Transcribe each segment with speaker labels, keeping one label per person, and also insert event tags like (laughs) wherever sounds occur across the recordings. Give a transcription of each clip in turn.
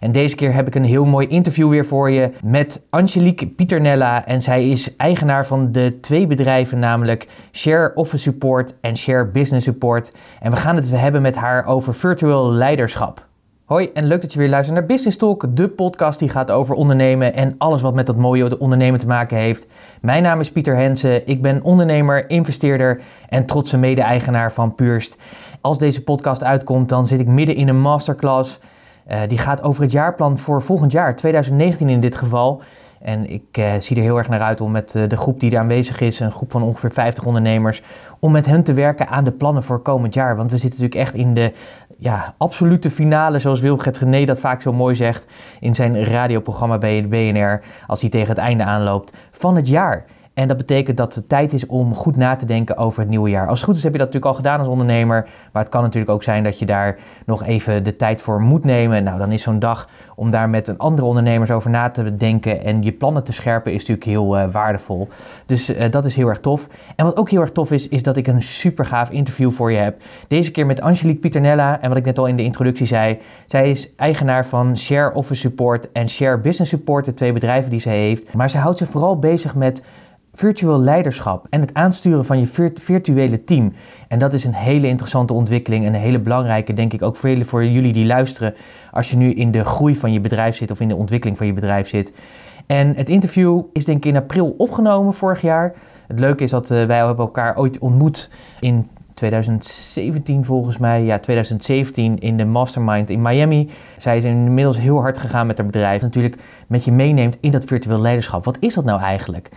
Speaker 1: En deze keer heb ik een heel mooi interview weer voor je met Angelique Pieternella. En zij is eigenaar van de twee bedrijven, namelijk Share Office Support en Share Business Support. En we gaan het hebben met haar over virtueel leiderschap. Hoi en leuk dat je weer luistert naar Business Talk, de podcast die gaat over ondernemen en alles wat met dat mooie ondernemen te maken heeft. Mijn naam is Pieter Hensen, ik ben ondernemer, investeerder en trotse mede-eigenaar van Purst. Als deze podcast uitkomt, dan zit ik midden in een masterclass. Uh, die gaat over het jaarplan voor volgend jaar, 2019 in dit geval. En ik uh, zie er heel erg naar uit om met uh, de groep die er aanwezig is, een groep van ongeveer 50 ondernemers, om met hen te werken aan de plannen voor komend jaar. Want we zitten natuurlijk echt in de ja, absolute finale, zoals Wilfred René dat vaak zo mooi zegt in zijn radioprogramma bij de BNR, als hij tegen het einde aanloopt, van het jaar. En dat betekent dat het tijd is om goed na te denken over het nieuwe jaar. Als het goed is heb je dat natuurlijk al gedaan als ondernemer. Maar het kan natuurlijk ook zijn dat je daar nog even de tijd voor moet nemen. Nou, dan is zo'n dag om daar met een andere ondernemers over na te denken en je plannen te scherpen is natuurlijk heel uh, waardevol. Dus uh, dat is heel erg tof. En wat ook heel erg tof is, is dat ik een super gaaf interview voor je heb. Deze keer met Angelique Pieternella. En wat ik net al in de introductie zei, zij is eigenaar van Share Office Support en Share Business Support, de twee bedrijven die zij heeft. Maar zij houdt zich vooral bezig met virtueel leiderschap en het aansturen van je virtuele team. En dat is een hele interessante ontwikkeling en een hele belangrijke, denk ik, ook voor, voor jullie die luisteren als je nu in de groei van je bedrijf zit of in de ontwikkeling van je bedrijf zit. En het interview is denk ik in april opgenomen vorig jaar. Het leuke is dat uh, wij hebben elkaar ooit ontmoet in 2017 volgens mij, ja 2017 in de Mastermind in Miami. Zij is inmiddels heel hard gegaan met haar bedrijf. Natuurlijk met je meeneemt in dat virtueel leiderschap. Wat is dat nou eigenlijk?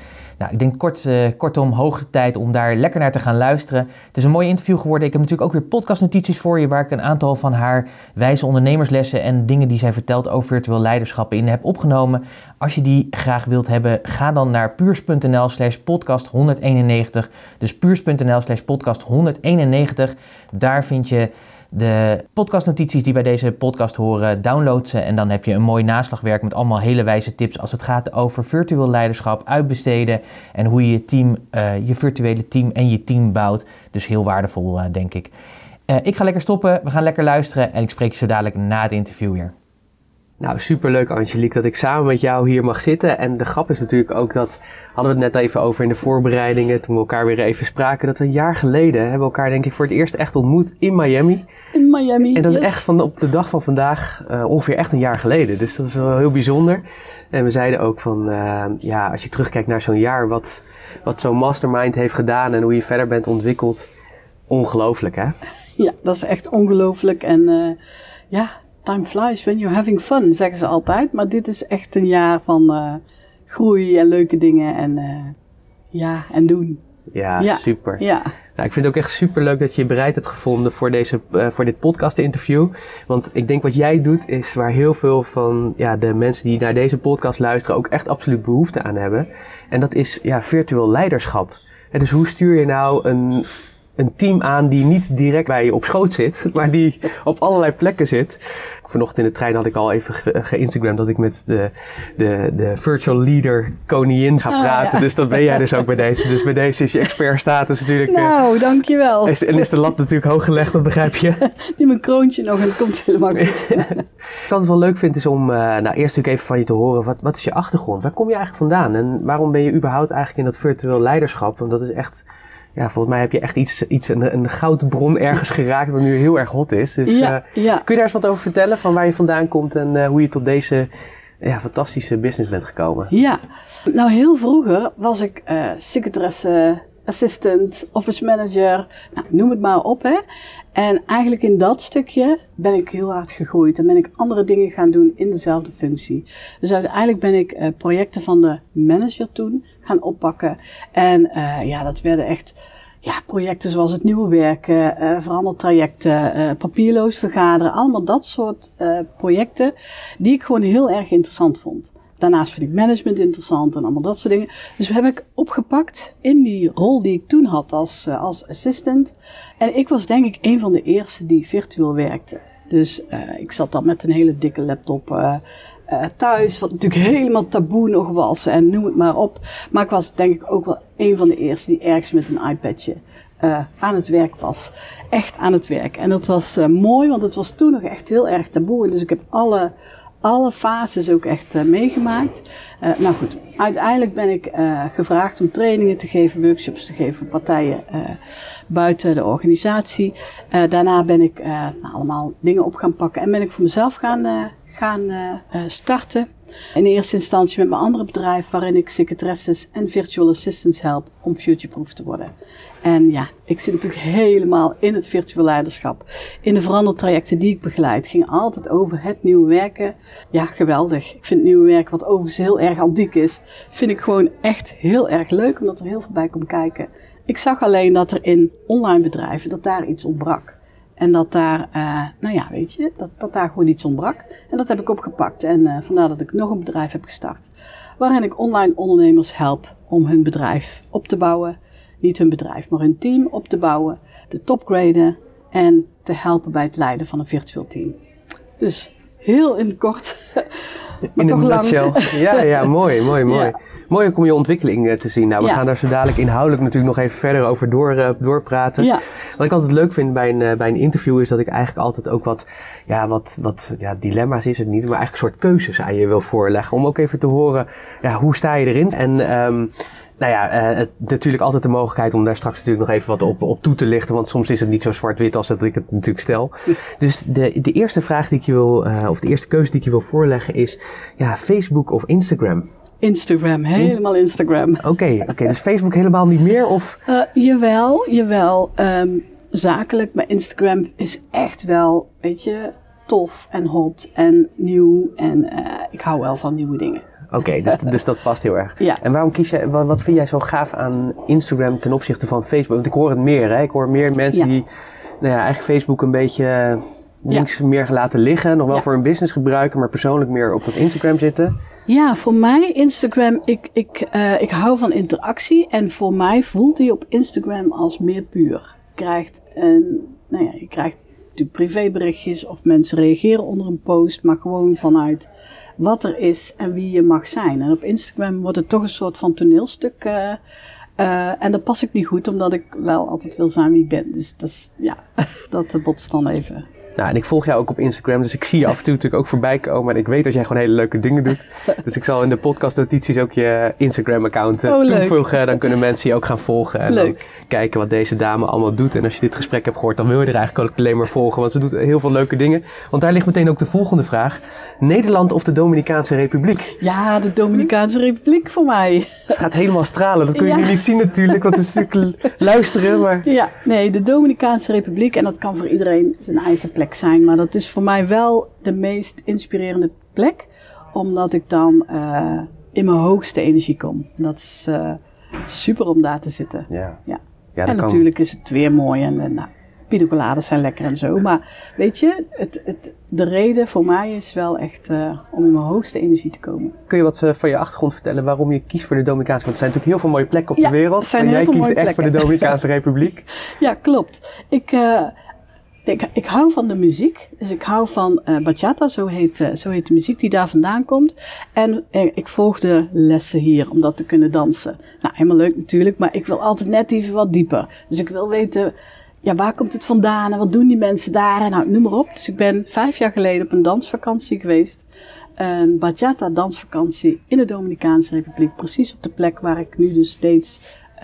Speaker 1: Nou, ik denk kort, uh, kortom, hoogte tijd om daar lekker naar te gaan luisteren. Het is een mooi interview geworden. Ik heb natuurlijk ook weer podcastnotities voor je, waar ik een aantal van haar wijze ondernemerslessen en dingen die zij vertelt over virtueel leiderschap in heb opgenomen. Als je die graag wilt hebben, ga dan naar puurs.nl slash podcast 191. Dus puurs.nl slash podcast 191. Daar vind je de podcastnotities die bij deze podcast horen, download ze en dan heb je een mooi naslagwerk met allemaal hele wijze tips als het gaat over virtueel leiderschap, uitbesteden en hoe je je team, uh, je virtuele team en je team bouwt. Dus heel waardevol, uh, denk ik. Uh, ik ga lekker stoppen, we gaan lekker luisteren en ik spreek je zo dadelijk na het interview weer. Nou, superleuk Angelique dat ik samen met jou hier mag zitten. En de grap is natuurlijk ook dat, hadden we het net even over in de voorbereidingen, toen we elkaar weer even spraken, dat we een jaar geleden hebben elkaar denk ik voor het eerst echt ontmoet in Miami.
Speaker 2: In Miami,
Speaker 1: En dat is echt van op de dag van vandaag uh, ongeveer echt een jaar geleden. Dus dat is wel heel bijzonder. En we zeiden ook van, uh, ja, als je terugkijkt naar zo'n jaar, wat, wat zo'n mastermind heeft gedaan en hoe je verder bent ontwikkeld, ongelooflijk hè?
Speaker 2: Ja, dat is echt ongelooflijk en uh, ja time flies when you're having fun, zeggen ze altijd. Maar dit is echt een jaar van uh, groei en leuke dingen en uh, ja, en doen.
Speaker 1: Ja, ja. super. Ja. Nou, ik vind het ook echt super leuk dat je je bereid hebt gevonden voor, deze, uh, voor dit podcast interview. Want ik denk wat jij doet is waar heel veel van ja, de mensen die naar deze podcast luisteren ook echt absoluut behoefte aan hebben. En dat is ja, virtueel leiderschap. En dus hoe stuur je nou een een team aan die niet direct bij je op schoot zit, (laughs) maar die op allerlei plekken zit. Vanochtend in de trein had ik al even geïnstagramd dat ik met de, de, de virtual leader koningin ga praten. Ah, ja. Dus dat ben jij dus ook bij deze. Dus bij deze is je expert status natuurlijk.
Speaker 2: Nou, dankjewel.
Speaker 1: Is, en is de lat natuurlijk hoog gelegd, dat begrijp je. (laughs)
Speaker 2: Die mijn kroontje nog en het komt helemaal goed. (laughs)
Speaker 1: Wat ik wel leuk vind is om, uh, nou eerst natuurlijk even van je te horen, wat, wat is je achtergrond? Waar kom je eigenlijk vandaan? En waarom ben je überhaupt eigenlijk in dat virtueel leiderschap? Want dat is echt ja, volgens mij heb je echt iets, iets een, een goudbron ergens geraakt wat nu heel erg hot is. Dus ja, uh, ja. kun je daar eens wat over vertellen van waar je vandaan komt en uh, hoe je tot deze ja, fantastische business bent gekomen?
Speaker 2: Ja, nou heel vroeger was ik uh, secretaresse, assistant, office manager, nou, noem het maar op hè. En eigenlijk in dat stukje ben ik heel hard gegroeid en ben ik andere dingen gaan doen in dezelfde functie. Dus uiteindelijk ben ik projecten van de manager toen gaan oppakken. En uh, ja, dat werden echt ja, projecten zoals het nieuwe werken, uh, verandertrajecten, uh, papierloos vergaderen. Allemaal dat soort projecten die ik gewoon heel erg interessant vond. daarnaast vind ik management interessant en allemaal dat soort dingen. Dus hebben ik opgepakt in die rol die ik toen had als, als assistant. En ik was denk ik een van de eerste die virtueel werkte. Dus uh, ik zat dan met een hele dikke laptop uh, uh, thuis, wat natuurlijk helemaal taboe nog was en noem het maar op. Maar ik was denk ik ook wel een van de eerste die ergens met een iPadje aan het werk was. Echt aan het werk. En dat was mooi, want het was toen nog echt heel erg taboe. Dus ik heb alle alle fases ook echt meegemaakt. Nou goed, uiteindelijk ben ik gevraagd om trainingen te geven, workshops te geven voor partijen buiten de organisatie. daarna ben ik nou, allemaal dingen op gaan pakken en ben ik voor mezelf gaan, gaan starten. In eerste instantie met mijn andere bedrijf, waarin ik secretaresses en virtual assistants help om futureproof te worden. En ja, ik zit natuurlijk helemaal in het virtueel leiderschap. In de verandertrajecten die ik begeleid, ging altijd over het nieuwe werken. Ja, geweldig. Ik vind nieuwe werken, wat overigens heel erg antiek is, vind ik gewoon echt heel erg leuk, omdat er heel veel bij komt kijken. Ik zag alleen dat er in online bedrijven, dat daar iets ontbrak. En dat daar, uh, nou ja, weet je, dat, dat daar gewoon iets ontbrak. En dat heb ik opgepakt. En uh, vandaar dat ik nog een bedrijf heb gestart. Waarin ik online ondernemers help om hun bedrijf op te bouwen niet hun bedrijf, maar hun team op te bouwen, te topgraden en te helpen bij het leiden van een virtueel team. Dus heel in het kort. (laughs)
Speaker 1: in een nutshell. Ja, ja, mooi, (laughs) mooi, mooi. Ja. Mooi om je ontwikkeling eh, te zien. Nou, we ja. gaan daar zo dadelijk inhoudelijk natuurlijk nog even verder over door, uh, doorpraten. Ja. Wat ik altijd leuk vind bij een, uh, bij een interview is dat ik eigenlijk altijd ook wat, ja, wat, wat ja, dilemma's is het niet, maar eigenlijk een soort keuzes aan je wil voorleggen. Om ook even te horen, ja, hoe sta je erin? En um, nou ja, uh, het, natuurlijk altijd de mogelijkheid om daar straks natuurlijk nog even wat op, op toe te lichten. Want soms is het niet zo zwart-wit als dat ik het natuurlijk stel. Dus de, de eerste vraag die ik je wil, uh, of de eerste keuze die ik je wil voorleggen is, ja, Facebook of Instagram?
Speaker 2: Instagram, helemaal Instagram.
Speaker 1: Oké, oké. Okay, dus Facebook helemaal niet meer? Of?
Speaker 2: Uh, jawel, jawel. Um, zakelijk, maar Instagram is echt wel, weet je, tof en hot en nieuw. En ik hou wel van nieuwe dingen.
Speaker 1: Oké, (laughs) dus, dus dat past heel erg. Ja. En waarom kies jij, wat, wat, vind jij zo gaaf aan Instagram ten opzichte van Facebook? Want ik hoor het meer, hè? Ik hoor meer mensen die nou ja, eigenlijk Facebook een beetje links ja. meer laten liggen. Nog wel voor hun business gebruiken, maar persoonlijk meer op dat Instagram zitten.
Speaker 2: Ja, voor mij Instagram, ik, ik, uh, ik hou van interactie. En voor mij voelt die op Instagram als meer puur. Je krijgt, een, nou ja, je krijgt natuurlijk privéberichtjes of mensen reageren onder een post, maar gewoon vanuit wat er is en wie je mag zijn. En op Instagram wordt het toch een soort van toneelstuk. Uh, uh, en dat pas ik niet goed, omdat ik wel altijd wil zijn wie ik ben. Dus dat is, ja, (laughs) dat botst dan even.
Speaker 1: Nou, en ik volg jou ook op Instagram, dus ik zie je af en toe natuurlijk ook voorbij komen. En ik weet dat jij gewoon hele leuke dingen doet. (laughs) Dus ik zal in de podcastnotities ook je Instagram-account uh, oh, toevoegen. Dan kunnen mensen je ook gaan volgen. En leuk. dan kijken wat deze dame allemaal doet. En als je dit gesprek hebt gehoord, dan wil je er eigenlijk ook alleen maar volgen. Want ze doet heel veel leuke dingen. Want daar ligt meteen ook de volgende vraag. Nederland of de Dominicaanse Republiek?
Speaker 2: Ja, de Dominicaanse Republiek voor mij.
Speaker 1: Ze gaat helemaal stralen. Dat kun je nu niet zien natuurlijk, want het is natuurlijk (laughs) luisteren. Maar...
Speaker 2: Ja, nee, de Dominicaanse Republiek. En dat kan voor iedereen zijn eigen plek zijn. Maar dat is voor mij wel de meest inspirerende plek. Omdat ik dan uh, in mijn hoogste energie kom. En dat is uh, super om daar te zitten. Ja. ja. ja en natuurlijk is het weer mooi. En, en nou, pinacolades zijn lekker en zo. Maar weet je, het, het, de reden voor mij is wel echt uh, om in mijn hoogste energie te komen.
Speaker 1: Kun je wat uh, van je achtergrond vertellen waarom je kiest voor de Dominicaanse? Want er zijn natuurlijk heel veel mooie plekken op de wereld.
Speaker 2: en
Speaker 1: jij kiest
Speaker 2: echt
Speaker 1: voor de Dominicaanse Republiek. (laughs)
Speaker 2: Ja, klopt. Ik, uh, ik, ik hou van de muziek. Dus ik hou van uh, bachata, zo heet, uh, zo heet de muziek die daar vandaan komt. En uh, ik volgde lessen hier om dat te kunnen dansen. Nou, helemaal leuk natuurlijk, maar ik wil altijd net even wat dieper. Dus ik wil weten, ja, waar komt het vandaan en wat doen die mensen daar? Nou, noem maar op. Dus ik ben vijf jaar geleden op een dansvakantie geweest. Een bachata dansvakantie in de Dominicaanse Republiek. Precies op de plek waar ik nu dus steeds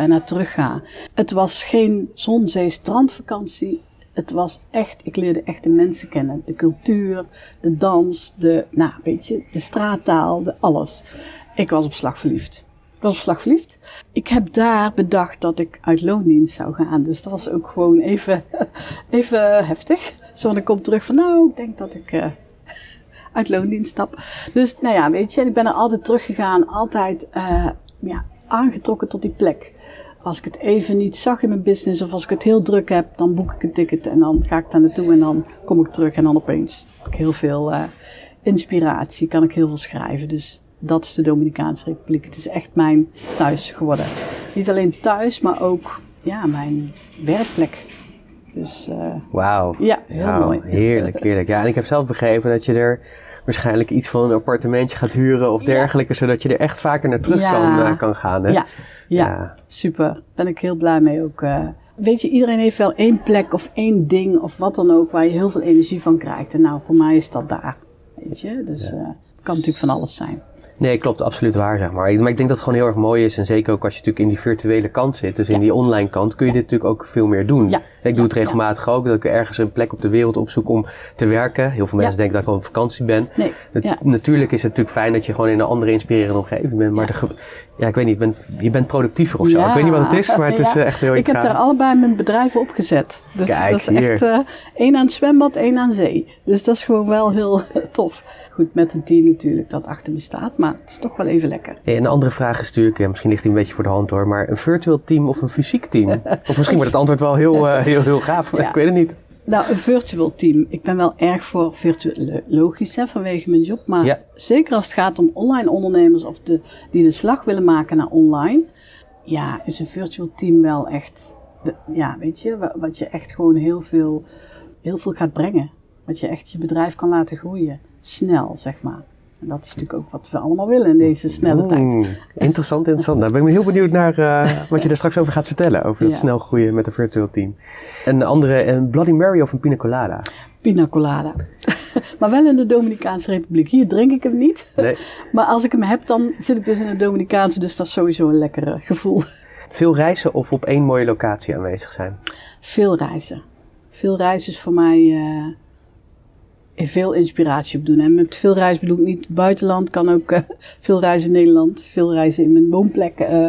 Speaker 2: naar terug ga. Het was geen zon, zee, strandvakantie het was echt, ik leerde echt de mensen kennen. De cultuur, de dans, de, nou, weet je, de straattaal, de alles. Ik was op slag verliefd. Ik was op slag verliefd. Ik heb daar bedacht dat ik uit loondienst zou gaan. Dus dat was ook gewoon even, (laughs) even heftig. Zo, ik kom terug van, nou, ik denk dat ik uh, (laughs) uit loondienst stap. Dus, nou ja, weet je, ik ben er altijd teruggegaan. Altijd, uh, ja, aangetrokken tot die plek als ik het even niet zag in mijn business of als ik het heel druk heb, dan boek ik een ticket en dan ga ik daar naartoe en dan kom ik terug en dan opeens heb ik heel veel uh, inspiratie, kan ik heel veel schrijven. Dus dat is de Dominicaanse Republiek. Het is echt mijn thuis geworden. Niet alleen thuis, maar ook ja, mijn werkplek. Dus, uh,
Speaker 1: Wauw.
Speaker 2: Ja, heel mooi.
Speaker 1: Heerlijk, heerlijk. Ja, en ik heb zelf begrepen dat je er waarschijnlijk iets van een appartementje gaat huren of dergelijke, zodat je er echt vaker naar terug kan, uh, kan gaan. Hè?
Speaker 2: Ja. ja. super. Ben ik heel blij mee ook. Uh, weet je, iedereen heeft wel één plek of één ding of wat dan ook waar je heel veel energie van krijgt. En nou, voor mij is dat daar. Weet je, dus ja. kan natuurlijk van alles zijn.
Speaker 1: Nee, klopt, absoluut waar, zeg maar. Maar ik denk dat het gewoon heel erg mooi is. En zeker ook als je natuurlijk in die virtuele kant zit, dus in die online kant, kun je dit natuurlijk ook veel meer doen.
Speaker 2: Ja.
Speaker 1: Ik doe het regelmatig ook, dat ik ergens een plek op de wereld opzoek om te werken. Heel veel mensen denken dat ik al op vakantie ben.
Speaker 2: Nee.
Speaker 1: Natuurlijk is het natuurlijk fijn dat je gewoon in een andere inspirerende omgeving bent. Maar de, ja, ik weet niet, je bent, je bent productiever of zo. Ik weet niet wat het is, maar het is echt heel
Speaker 2: Ik heb daar allebei mijn bedrijven opgezet. Dus
Speaker 1: Kijk,
Speaker 2: dat is
Speaker 1: hier.
Speaker 2: echt uh, één aan het zwembad, één aan zee. Dus dat is gewoon wel heel (laughs) tof. Goed, met een team natuurlijk dat achter me staat, maar het is toch wel even lekker.
Speaker 1: Ja, een andere vraag is natuurlijk, misschien ligt die een beetje voor de hand hoor, maar een virtueel team of een fysiek team? (laughs) of misschien wordt het antwoord wel heel, uh, heel, heel gaaf, ja. ik weet het niet.
Speaker 2: Nou, een virtual team. Ik ben wel erg voor virtueel, logisch hè, vanwege mijn job. Maar
Speaker 1: ja.
Speaker 2: zeker als het gaat om online ondernemers of de, die de slag willen maken naar online. Ja, is een virtual team wel echt, de, ja, weet je, wat je echt gewoon heel veel, heel veel gaat brengen. Wat je echt je bedrijf kan laten groeien. Snel, zeg maar. En dat is natuurlijk ook wat we allemaal willen in deze snelle
Speaker 1: mm,
Speaker 2: tijd.
Speaker 1: Interessant, interessant. Daar ben ik heel benieuwd naar uh, wat je er straks over gaat vertellen. Over het ja. snel groeien met een virtueel team. Een andere, een Bloody Mary of een Pina Colada?
Speaker 2: Pina Colada. (laughs) maar wel in de Dominicaanse Republiek. Hier drink ik hem niet.
Speaker 1: Nee. (laughs)
Speaker 2: maar als ik hem heb, dan zit ik dus in de Dominicaanse. Dus dat is sowieso een lekker gevoel.
Speaker 1: Veel reizen of op één mooie locatie aanwezig zijn?
Speaker 2: Veel reizen. Veel reizen is voor mij... Uh, veel inspiratie op doen. En met veel reizen bedoel ik niet buitenland, kan ook uh, veel reizen in Nederland, veel reizen in mijn woonplek, uh,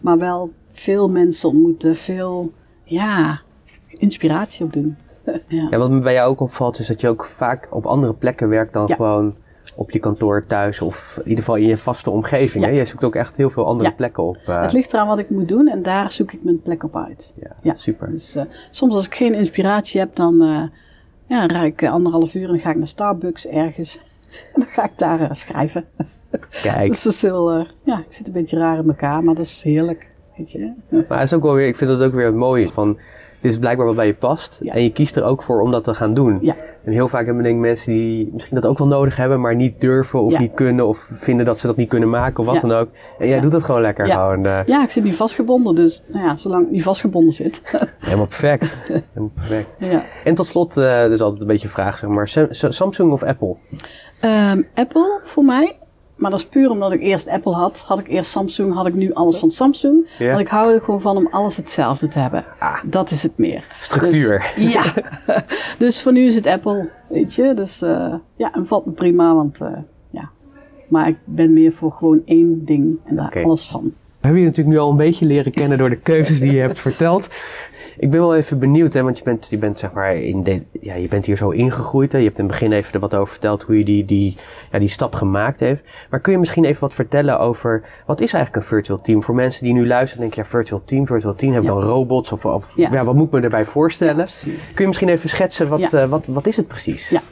Speaker 2: maar wel veel mensen ontmoeten, veel ja, inspiratie op doen. (laughs)
Speaker 1: ja. ja. wat me bij jou ook opvalt is dat je ook vaak op andere plekken werkt dan
Speaker 2: Ja.
Speaker 1: gewoon op je kantoor thuis of in ieder geval in je vaste omgeving.
Speaker 2: Ja.
Speaker 1: Hè? Je zoekt ook echt heel veel andere
Speaker 2: Ja.
Speaker 1: plekken op. eh,
Speaker 2: Het ligt eraan wat ik moet doen en daar zoek ik mijn plek op uit.
Speaker 1: ja,
Speaker 2: Ja.
Speaker 1: super.
Speaker 2: Dus uh, soms als ik geen inspiratie heb, dan uh, ja, rijd ik anderhalf uur en dan ga ik naar Starbucks ergens. (laughs) En dan ga ik daar uh, schrijven.
Speaker 1: Kijk, (laughs)
Speaker 2: Dus dat is heel, ja, ik zit een beetje raar in elkaar, maar dat is heerlijk. Weet je?
Speaker 1: maar het is ook wel weer, ik vind dat ook weer het mooie van, dit is blijkbaar wat bij je past.
Speaker 2: Ja.
Speaker 1: En je kiest er ook voor om dat te gaan doen.
Speaker 2: Ja.
Speaker 1: En heel vaak hebben denk ik mensen die misschien dat ook wel nodig hebben, maar niet durven of
Speaker 2: Ja.
Speaker 1: niet kunnen of vinden dat ze dat niet kunnen maken of wat
Speaker 2: Ja.
Speaker 1: dan ook. En jij
Speaker 2: Ja.
Speaker 1: doet dat gewoon lekker.
Speaker 2: Ja.
Speaker 1: Gewoon, eh,
Speaker 2: Ja, ik zit niet vastgebonden, dus nou ja, zolang ik niet vastgebonden zit. (laughs)
Speaker 1: Helemaal perfect. helemaal perfect.
Speaker 2: ja.
Speaker 1: En tot slot, eh dus altijd een beetje een vraag, zeg maar. Sa- Sa- Samsung of Apple?
Speaker 2: Ehm, Apple voor mij, maar dat is puur omdat ik eerst Apple had. Had ik eerst Samsung, had ik nu alles van Samsung.
Speaker 1: Ja.
Speaker 2: Want ik hou er gewoon van om alles hetzelfde te hebben.
Speaker 1: Ah.
Speaker 2: Dat is het meer.
Speaker 1: Structuur.
Speaker 2: Dus, ja. (laughs) dus voor nu is het Apple, weet je. Dus eh, ja, en valt me prima, want eh, ja. Maar ik ben meer voor gewoon één ding en daar alles van.
Speaker 1: We hebben je natuurlijk nu al een beetje leren kennen door de keuzes die je hebt verteld. Ik ben wel even benieuwd, hè, want je bent, je bent, zeg maar in de, ja, je bent hier zo ingegroeid. Hè. Je hebt in het begin even er wat over verteld hoe je die, die, ja, die stap gemaakt heeft. Maar kun je misschien even wat vertellen over wat is eigenlijk een virtual team? Voor mensen die nu luisteren en denken, ja, virtual team, virtual team, hebben
Speaker 2: Ja.
Speaker 1: dan robots of, of ja.
Speaker 2: Ja.
Speaker 1: wat moet ik me erbij voorstellen? Kun je misschien even schetsen, wat, eh, wat, wat is het precies?
Speaker 2: Ja.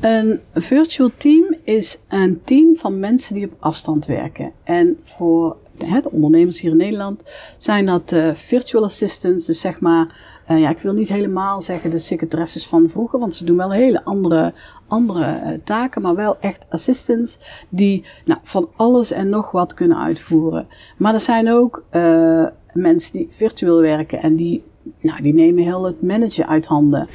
Speaker 2: Een virtual team is een team van mensen die op afstand werken. En voor de ondernemers hier in Nederland zijn dat eh, virtual assistants, dus zeg maar, eh, ja, ik wil niet helemaal zeggen de secretaresses van vroeger, want ze doen wel hele andere, andere eh, taken, maar wel echt assistants die nou, van alles en nog wat kunnen uitvoeren. Maar er zijn ook mensen die virtueel werken en die, nou, die nemen heel het managen uit handen.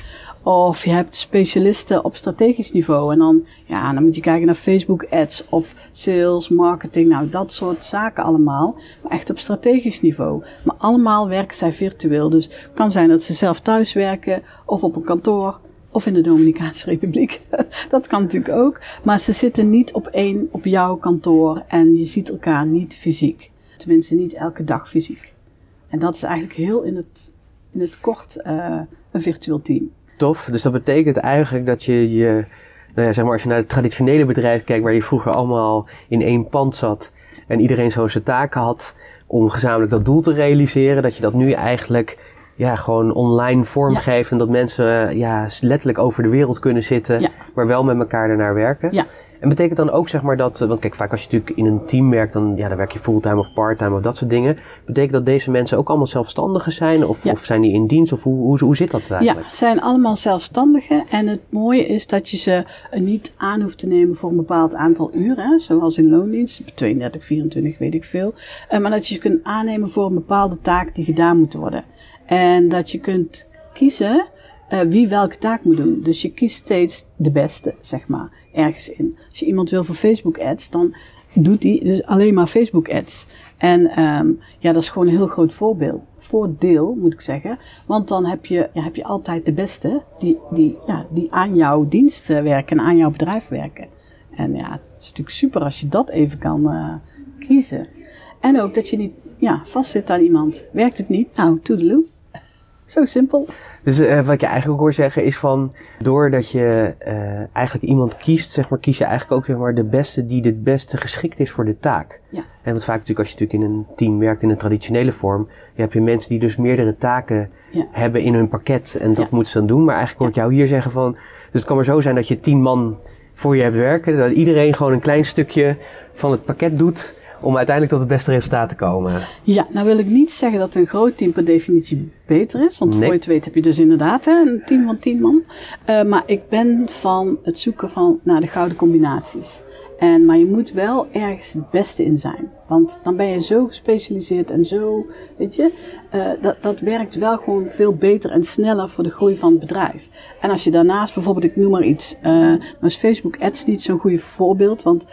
Speaker 2: Of je hebt specialisten op strategisch niveau. En dan, ja, dan moet je kijken naar Facebook ads of sales, marketing. Nou, dat soort zaken allemaal. Maar echt op strategisch niveau. Maar allemaal werken zij virtueel. Dus het kan zijn dat ze zelf thuis werken of op een kantoor. Of in de Dominicaanse Republiek. (laughs) dat kan natuurlijk ook. Maar ze zitten niet op één, op jouw kantoor. En je ziet elkaar niet fysiek. Tenminste, niet elke dag fysiek. En dat is eigenlijk heel in het, in het kort uh, een virtueel team.
Speaker 1: Tof. Dus dat betekent eigenlijk dat je je, nou ja, zeg maar als je naar het traditionele bedrijf kijkt, waar je vroeger allemaal in één pand zat en iedereen zo zijn taken had om gezamenlijk dat doel te realiseren, dat je dat nu eigenlijk ja, gewoon online vormgeeft. En dat mensen ja, letterlijk over de wereld kunnen zitten, maar wel met elkaar ernaar werken. Ja. En betekent dan ook zeg maar dat, want kijk, vaak als je natuurlijk in een team werkt, dan, ja, dan werk je fulltime of parttime of dat soort dingen. Betekent dat deze mensen ook allemaal zelfstandigen zijn? Of, of zijn die in dienst? Of hoe, hoe, hoe zit dat eigenlijk?
Speaker 2: Ja, zijn allemaal zelfstandigen. En het mooie is dat je ze niet aan hoeft te nemen voor een bepaald aantal uren, zoals in loondienst, 32, 24, weet ik veel. Eh, maar dat je ze kunt aannemen voor een bepaalde taak die gedaan moet worden. En dat je kunt kiezen uh, wie welke taak moet doen. Dus je kiest steeds de beste, zeg maar, ergens in. Als je iemand wil voor Facebook ads, dan doet hij dus alleen maar Facebook ads. En um, ja, dat is gewoon een heel groot voorbeeld. Voordeel, moet ik zeggen. Want dan heb je, ja, heb je altijd de beste die, die, ja, die aan jouw dienst uh, werken en aan jouw bedrijf werken. En ja, het is natuurlijk super als je dat even kan uh, kiezen. En ook dat je niet ja, vastzit aan iemand. Werkt het niet? Nou, toedeloe. Zo simpel.
Speaker 1: Dus uh, wat je eigenlijk ook hoort zeggen is van, doordat je uh, eigenlijk iemand kiest, zeg maar, kies je eigenlijk ook zeg maar, de beste die het beste geschikt is voor de taak. Ja. En wat vaak natuurlijk als je natuurlijk in een team werkt in een traditionele vorm, je hebt je mensen die dus meerdere taken ja. hebben in hun pakket en dat ja. moeten ze dan doen. Maar eigenlijk hoor ik jou hier zeggen van, dus het kan maar zo zijn dat je tien man voor je hebt werken, dat iedereen gewoon een klein stukje van het pakket doet om uiteindelijk tot het beste resultaat te komen.
Speaker 2: Ja, nou wil ik niet zeggen dat een groot team per definitie beter is. Want nee. voor je het weet heb je dus inderdaad hè, een team van tien man. Uh, maar ik ben van het zoeken van naar de gouden combinaties. En, maar je moet wel ergens het beste in zijn. Want dan ben je zo gespecialiseerd en zo, weet je, uh, dat, dat werkt wel gewoon veel beter en sneller voor de groei van het bedrijf. En als je daarnaast bijvoorbeeld, ik noem maar iets, uh, nou is Facebook Ads niet zo'n goede voorbeeld, want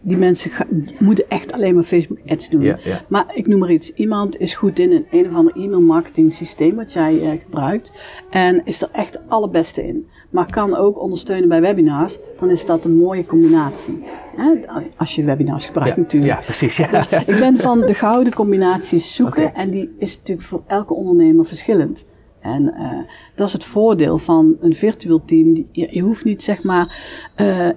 Speaker 2: die mensen moeten echt alleen maar Facebook ads doen. Maar ik noem maar iets. Iemand is goed in een een of ander e-mail marketing systeem wat jij uh, gebruikt. En is er echt allerbeste in. Maar kan ook ondersteunen bij webinars. Dan is dat een mooie combinatie. Hè? Als je webinars gebruikt natuurlijk.
Speaker 1: Ja, precies. Ja. Dus
Speaker 2: ik ben van de gouden combinaties zoeken. Okay. En die is natuurlijk voor elke ondernemer verschillend. En uh, dat is het voordeel van een virtueel team. Je, je hoeft niet zeg maar uh,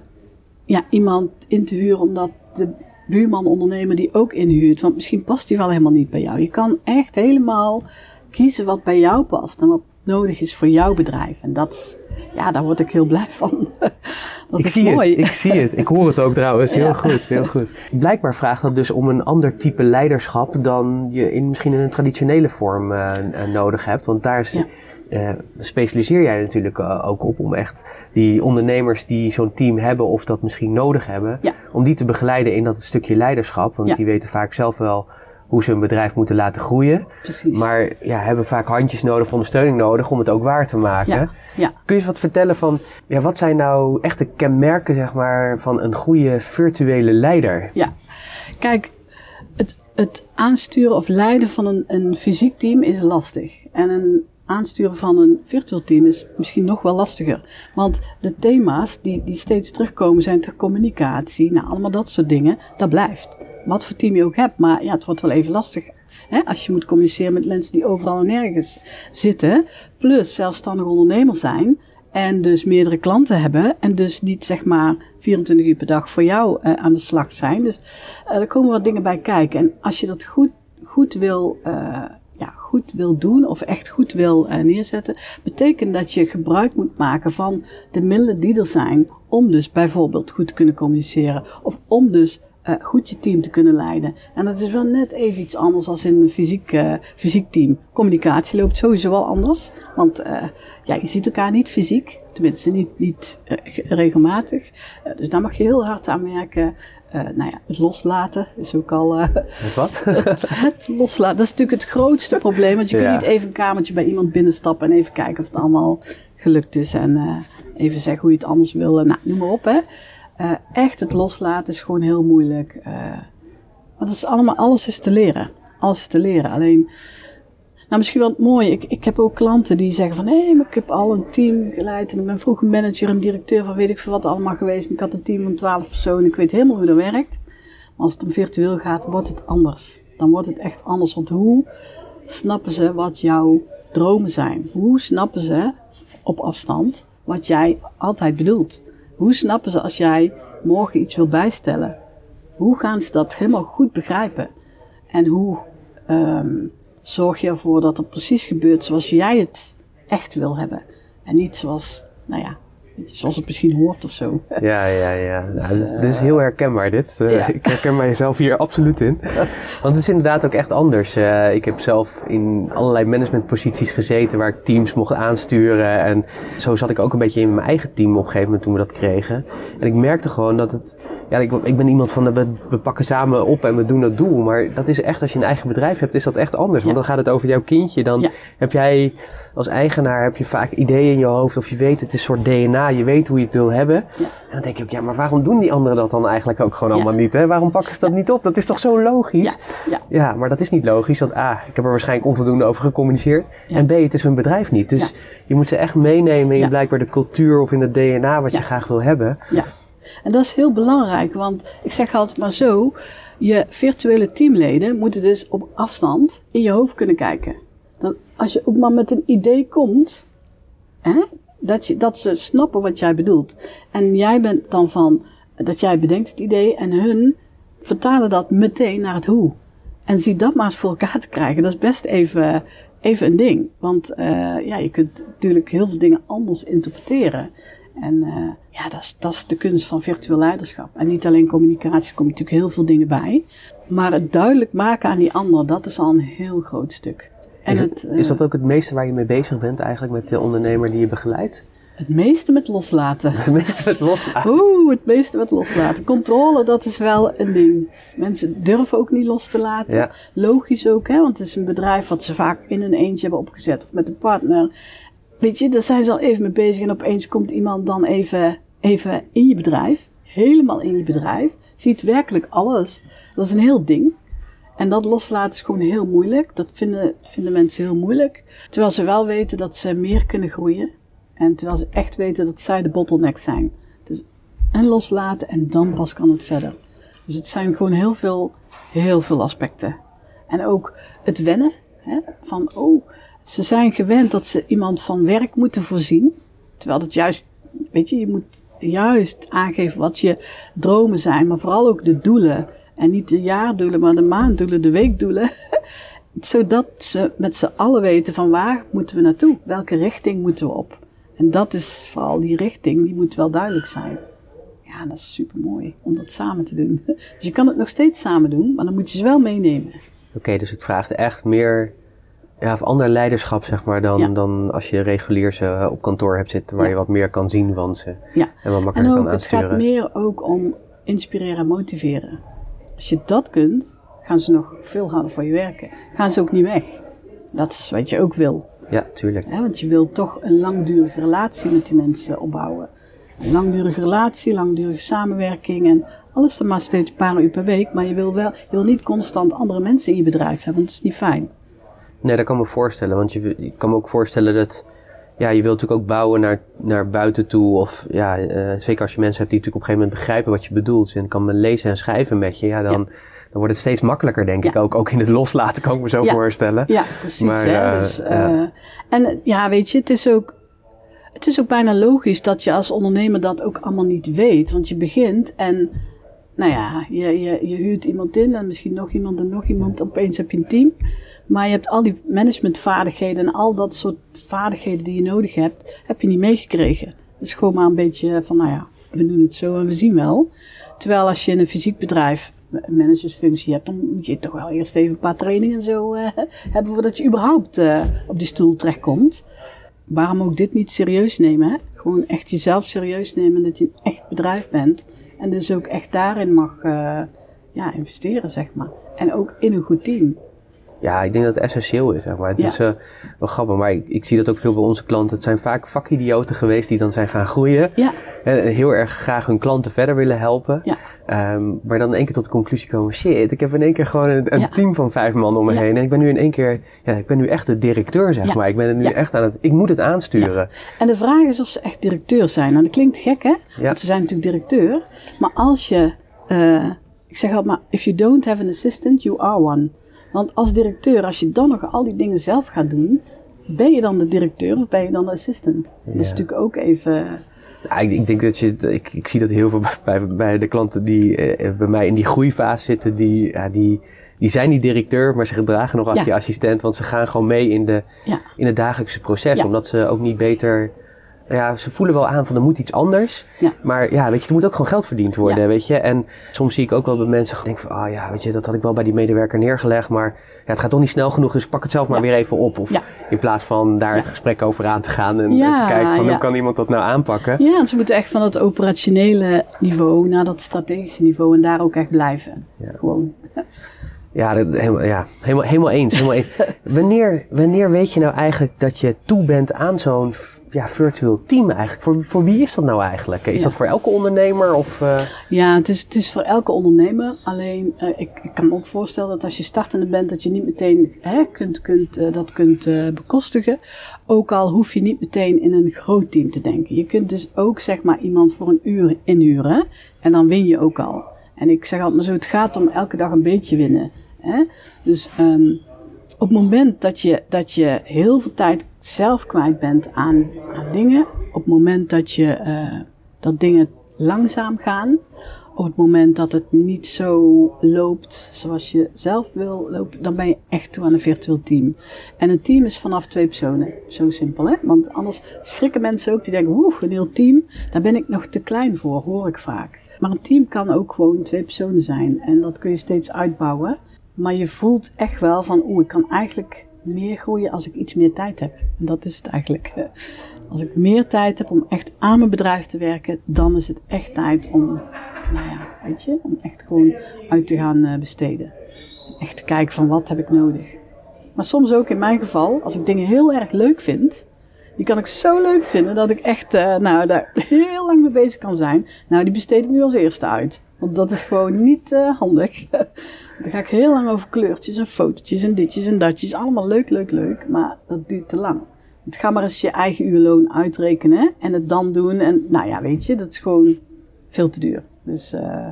Speaker 2: ja, iemand in te huren omdat de buurman ondernemer die ook inhuurt. Want misschien past die wel helemaal niet bij jou. Je kan echt helemaal kiezen wat bij jou past en wat nodig is voor jouw bedrijf. En dat, ja, daar word ik heel blij van. (laughs)
Speaker 1: dat ik is zie mooi. Het, ik zie het. Ik hoor het ook trouwens. Heel ja. goed, heel goed. Blijkbaar vraagt dat dus om een ander type leiderschap dan je in, misschien in een traditionele vorm uh, nodig hebt. Want daar is... Ja uh, specialiseer jij natuurlijk uh, ook op om echt die ondernemers die zo'n team hebben of dat misschien nodig hebben, ja. om die te begeleiden in dat stukje leiderschap. Want ja. die weten vaak zelf wel hoe ze een bedrijf moeten laten groeien. Precies. Maar ja, hebben vaak handjes nodig ondersteuning nodig om het ook waar te maken. Ja. Ja. Kun je eens wat vertellen van, ja, wat zijn nou echte kenmerken zeg maar, van een goede virtuele leider?
Speaker 2: Ja, kijk, het, het aansturen of leiden van een, een fysiek team is lastig. En een aansturen van een virtual team is misschien nog wel lastiger. Want de thema's die, die steeds terugkomen zijn ter communicatie, nou allemaal dat soort dingen, dat blijft. Wat voor team je ook hebt, maar ja, het wordt wel even lastig. Als je moet communiceren met mensen die overal en nergens zitten, plus zelfstandig ondernemer zijn, en dus meerdere klanten hebben en dus niet zeg maar 24 uur per dag voor jou uh, aan de slag zijn. Dus uh, er komen wat dingen bij kijken. En als je dat goed, goed wil ja, goed wil doen of echt goed wil uh, neerzetten, betekent dat je gebruik moet maken van de middelen die er zijn om dus bijvoorbeeld goed te kunnen communiceren of om dus uh, goed je team te kunnen leiden. En dat is wel net even iets anders als in een fysiek, uh, fysiek team. Communicatie loopt sowieso wel anders, want ja, je ziet elkaar niet fysiek, tenminste niet, niet regelmatig. dus daar mag je heel hard aan werken. Uh, nou ja, het loslaten is ook al. Uh,
Speaker 1: het wat? (laughs)
Speaker 2: het loslaten. Dat is natuurlijk het grootste probleem. Want je ja. kunt niet even een kamertje bij iemand binnenstappen en even kijken of het allemaal gelukt is. En uh, even zeggen hoe je het anders wil. Nou, noem maar op. Hè. echt het loslaten is gewoon heel moeilijk. maar dat is allemaal, alles is te leren. Alles is te leren. Alleen nou, misschien wel mooi. Ik, ik heb ook klanten die zeggen van... hé, ik heb al een team geleid... en ik ben vroeger manager en directeur van weet ik veel wat allemaal geweest... ik had een team van twaalf personen... ik weet helemaal hoe dat werkt. Maar als het om virtueel gaat, wordt het anders. Dan wordt het echt anders. Want hoe snappen ze wat jouw dromen zijn? Hoe snappen ze op afstand wat jij altijd bedoelt? Hoe snappen ze als jij morgen iets wil bijstellen? Hoe gaan ze dat helemaal goed begrijpen? En hoe... Um, zorg je ervoor dat het precies gebeurt zoals jij het echt wil hebben. En niet zoals, nou ja, zoals het misschien hoort of zo.
Speaker 1: Ja, ja, ja. (laughs) Nou, dus, dit, is, heel herkenbaar dit. Uh, (laughs) Ik herken mijzelf hier absoluut in. (laughs) Want het is inderdaad ook echt anders. Uh, ik heb zelf in allerlei managementposities gezeten waar ik teams mocht aansturen. En zo zat ik ook een beetje in mijn eigen team op een gegeven moment toen we dat kregen. En ik merkte gewoon dat het ja, ik, ik ben iemand van, we, we pakken samen op en we doen het doel. Maar dat is echt, als je een eigen bedrijf hebt, is dat echt anders. Want dan gaat het over jouw kindje. Dan heb jij als eigenaar heb je vaak ideeën in je hoofd. Of je weet, het is een soort DNA. Je weet hoe je het wil hebben. En dan denk je ook, ja, maar waarom doen die anderen dat dan eigenlijk ook gewoon allemaal niet? Hè? Waarom pakken ze dat niet op? Dat is toch zo logisch? Ja. ja, maar dat is niet logisch. Want A, ik heb er waarschijnlijk onvoldoende over gecommuniceerd. En B, het is hun bedrijf niet. Dus je moet ze echt meenemen in blijkbaar de cultuur of in het DNA wat je graag wil hebben.
Speaker 2: Ja. En dat is heel belangrijk, want ik zeg altijd maar zo: je virtuele teamleden moeten dus op afstand in je hoofd kunnen kijken. Dat als je ook maar met een idee komt, hè, dat, je, dat ze snappen wat jij bedoelt. En jij bent dan van dat jij bedenkt het idee en hun vertalen dat meteen naar het hoe. En zie dat maar eens voor elkaar te krijgen. Dat is best even, even een ding. Want uh, ja, je kunt natuurlijk heel veel dingen anders interpreteren. En uh, ja, dat is, dat is de kunst van virtueel leiderschap. En niet alleen communicatie, er natuurlijk heel veel dingen bij. Maar het duidelijk maken aan die ander, dat is al een heel groot stuk.
Speaker 1: En is, het, is dat ook het meeste waar je mee bezig bent eigenlijk met de ondernemer die je begeleidt?
Speaker 2: Het meeste met loslaten.
Speaker 1: Het meeste met loslaten. (laughs)
Speaker 2: Oeh, het meeste met loslaten. Controle, dat is wel een ding. Mensen durven ook niet los te laten. Ja. Logisch ook, hè, want het is een bedrijf wat ze vaak in een eentje hebben opgezet of met een partner. Weet je, daar zijn ze al even mee bezig en opeens komt iemand dan even, even in je bedrijf. Helemaal in je bedrijf. Ziet werkelijk alles. Dat is een heel ding. En dat loslaten is gewoon heel moeilijk. Dat vinden, vinden mensen heel moeilijk. Terwijl ze wel weten dat ze meer kunnen groeien. En terwijl ze echt weten dat zij de bottleneck zijn. Dus en loslaten en dan pas kan het verder. Dus het zijn gewoon heel veel, heel veel aspecten. En ook het wennen. Hè, van, oh, ze zijn gewend dat ze iemand van werk moeten voorzien. Terwijl het juist, weet je, je moet juist aangeven wat je dromen zijn, maar vooral ook de doelen. En niet de jaardoelen, maar de maanddoelen, de weekdoelen. (laughs) Zodat ze met z'n allen weten van waar moeten we naartoe? Welke richting moeten we op? En dat is vooral die richting, die moet wel duidelijk zijn. Ja, dat is super mooi om dat samen te doen. (laughs) Dus je kan het nog steeds samen doen, maar dan moet je ze wel meenemen.
Speaker 1: Oké, dus het vraagt echt meer ja, of ander leiderschap, zeg maar, dan, dan als je regulier ze eh, op kantoor hebt zitten, waar je wat meer kan zien van ze. Ja. En wat makkelijker kan aansturen.
Speaker 2: Het gaat meer ook om inspireren en motiveren. Als je dat kunt, gaan ze nog veel harder voor je werken. Gaan ze ook niet weg. Dat is wat je ook wil.
Speaker 1: Ja, tuurlijk.
Speaker 2: want je wilt toch een langdurige relatie met die mensen opbouwen. Een langdurige relatie, langdurige samenwerking en alles dan maar steeds een paar uur per week. Maar je wil, wel, je wil niet constant andere mensen in je bedrijf hebben, want dat is niet fijn.
Speaker 1: Nee, dat kan me voorstellen. Want je, je kan me ook voorstellen dat ja, je wilt natuurlijk ook bouwen naar, naar buiten toe. Of ja, uh, zeker als je mensen hebt die natuurlijk op een gegeven moment begrijpen wat je bedoelt. En kan me lezen en schrijven met je. Ja, dan, dan wordt het steeds makkelijker, denk ik. Ook, ook in het loslaten kan ik me zo voorstellen.
Speaker 2: Ja, precies. Maar, hè? Uh, dus, uh, en ja, weet je, het is ook. Het is ook bijna logisch dat je als ondernemer dat ook allemaal niet weet. Want je begint en, nou ja, je, je, je huurt iemand in en misschien nog iemand en nog iemand. Opeens heb je een team. Maar je hebt al die managementvaardigheden en al dat soort vaardigheden die je nodig hebt, heb je niet meegekregen. Het is gewoon maar een beetje van, nou ja, we doen het zo en we zien wel. Terwijl als je in een fysiek bedrijf een managersfunctie hebt, dan moet je toch wel eerst even een paar trainingen en zo uh, hebben voordat je überhaupt uh, op die stoel terechtkomt. Waarom ook dit niet serieus nemen? Hè? Gewoon echt jezelf serieus nemen dat je een echt bedrijf bent. En dus ook echt daarin mag uh, ja, investeren, zeg maar. En ook in een goed team.
Speaker 1: Ja, ik denk dat het essentieel is, zeg maar. Het is uh, wel grappig, maar ik, ik, zie dat ook veel bij onze klanten. Het zijn vaak vakidioten geweest die dan zijn gaan groeien. Ja. En heel erg graag hun klanten verder willen helpen. Ja. Um, maar dan in één keer tot de conclusie komen, shit, ik heb in één keer gewoon een, een team van vijf man om me heen. En ik ben nu in één keer, ja, ik ben nu echt de directeur, zeg maar. Ik ben nu echt aan het, ik moet het aansturen.
Speaker 2: En de vraag is of ze echt directeur zijn. Nou, dat klinkt gek, hè? Want ze zijn natuurlijk directeur. Maar als je, uh, ik zeg altijd maar, if you don't have an assistant, you are one. Want als directeur, als je dan nog al die dingen zelf gaat doen, ben je dan de directeur of ben je dan de assistant? Dat is natuurlijk ook even.
Speaker 1: Ja, ik, ik, denk dat je, ik, ik zie dat heel veel (laughs) bij, bij de klanten die eh, bij mij in die groeifase zitten, die, ja, die, die zijn niet directeur, maar ze gedragen nog als die assistent. Want ze gaan gewoon mee in, de, in het dagelijkse proces. Omdat ze ook niet beter ja, ze voelen wel aan van er moet iets anders. Maar ja, weet je, er moet ook gewoon geld verdiend worden, weet je. En soms zie ik ook wel bij mensen denken van, ah oh, ja, weet je, dat had ik wel bij die medewerker neergelegd. Maar ja, het gaat toch niet snel genoeg, dus pak het zelf maar weer even op. Of in plaats van daar het gesprek over aan te gaan en, te kijken van hoe kan iemand dat nou aanpakken.
Speaker 2: Ja, ze moeten echt van het operationele niveau naar dat strategische niveau en daar ook echt blijven. Gewoon.
Speaker 1: Ja, helemaal, ja helemaal, helemaal eens. Helemaal eens. (laughs) wanneer, wanneer weet je nou eigenlijk dat je toe bent aan zo'n ja, virtueel team eigenlijk? Voor, voor wie is dat nou eigenlijk? Is dat voor elke ondernemer? Of, uh...
Speaker 2: Ja, het is, het is voor elke ondernemer. Alleen, uh, ik, ik kan me ook voorstellen dat als je startende bent, dat je niet meteen hè, kunt, kunt, uh, dat kunt bekostigen. Ook al hoef je niet meteen in een groot team te denken. Je kunt dus ook zeg maar iemand voor een uur inhuren. En dan win je ook al. En ik zeg altijd maar zo, het gaat om elke dag een beetje winnen. Hè? Dus um, op het moment dat je, dat je heel veel tijd zelf kwijt bent aan, aan dingen, op het moment dat, je, uh, dat dingen langzaam gaan, op het moment dat het niet zo loopt zoals je zelf wil lopen, dan ben je echt toe aan een virtueel team. En een team is vanaf twee personen. Zo simpel, hè? Want anders schrikken mensen ook die denken, oeh, een heel team, daar ben ik nog te klein voor, hoor ik vaak. Maar een team kan ook gewoon twee personen zijn. En dat kun je steeds uitbouwen. Maar je voelt echt wel van, oeh, ik kan eigenlijk meer groeien als ik iets meer tijd heb. En dat is het eigenlijk. Als ik meer tijd heb om echt aan mijn bedrijf te werken, dan is het echt tijd om, nou ja, weet je, om echt gewoon uit te gaan eh, besteden. Echt te kijken van wat heb ik nodig. Maar soms ook in mijn geval, als ik dingen heel erg leuk vind, die kan ik zo leuk vinden dat ik echt, uh, nou, daar (laughs) heel lang mee bezig kan zijn. Nou, die besteed ik nu als eerste uit. Want dat is gewoon niet handig. (laughs) Dan ga ik heel lang over kleurtjes en fotootjes en ditjes en datjes. Allemaal leuk, leuk, leuk. Maar dat duurt te lang. Het ga maar eens je eigen uurloon uitrekenen en het dan doen. En nou ja, weet je, dat is gewoon veel te duur. Dus uh,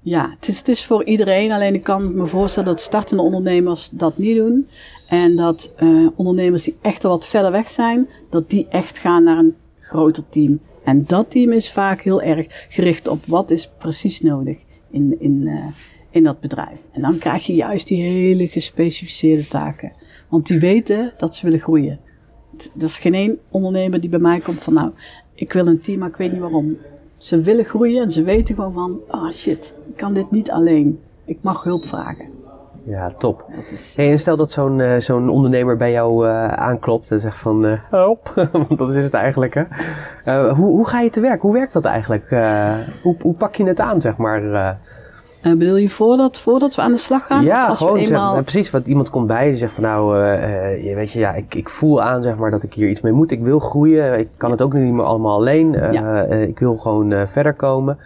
Speaker 2: ja, het is, het is voor iedereen. Alleen ik kan me voorstellen dat startende ondernemers dat niet doen. En dat uh, ondernemers die echt al wat verder weg zijn, dat die echt gaan naar een groter team. En dat team is vaak heel erg gericht op wat is precies nodig in, in, uh, in dat bedrijf. En dan krijg je juist die hele gespecificeerde taken. Want die weten dat ze willen groeien. Er is geen één ondernemer die bij mij komt van nou, ik wil een team, maar ik weet niet waarom. Ze willen groeien en ze weten gewoon van, ah oh shit, ik kan dit niet alleen. Ik mag hulp vragen.
Speaker 1: Ja, top. Is, hey, en stel dat zo'n uh, zo'n ondernemer bij jou uh, aanklopt en zegt van uh, help, (laughs) want dat is het eigenlijk. Hè? hoe, hoe ga je te werk? Hoe werkt dat eigenlijk? hoe, hoe pak je het aan, zeg maar?
Speaker 2: Uh, bedoel je voordat, voordat we aan de slag gaan?
Speaker 1: Ja, als gewoon eenmaal... zeg, precies. Want iemand komt bij die zegt van nou, uh, je weet je, ja, ik, ik voel aan zeg maar dat ik hier iets mee moet. Ik wil groeien. Ik kan het ook niet meer allemaal alleen. Ja. ik wil gewoon verder komen.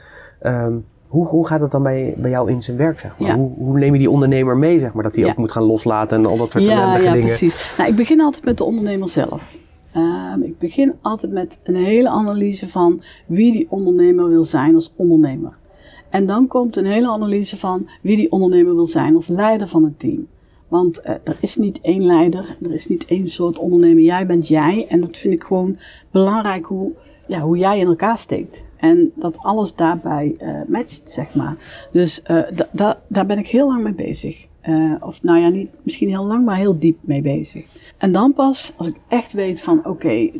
Speaker 1: Um, hoe, hoe gaat het dan bij, bij jou in zijn werk, zeg maar? Ja. Hoe, hoe neem je die ondernemer mee, zeg maar? Dat hij ook moet gaan loslaten en al dat soort
Speaker 2: ja,
Speaker 1: ja,
Speaker 2: dingen. Ja, precies. Nou, ik begin altijd met de ondernemer zelf. Um, ik begin altijd met een hele analyse van wie die ondernemer wil zijn als ondernemer. En dan komt een hele analyse van wie die ondernemer wil zijn als leider van het team. Want uh, er is niet één leider, er is niet één soort ondernemer. Jij bent jij. En dat vind ik gewoon belangrijk hoe, ja, hoe jij in elkaar steekt. En dat alles daarbij uh, matcht, zeg maar. Dus uh, daar ben ik heel lang mee bezig. Of nou ja, niet misschien heel lang, maar heel diep mee bezig. En dan pas, als ik echt weet van oké, okay,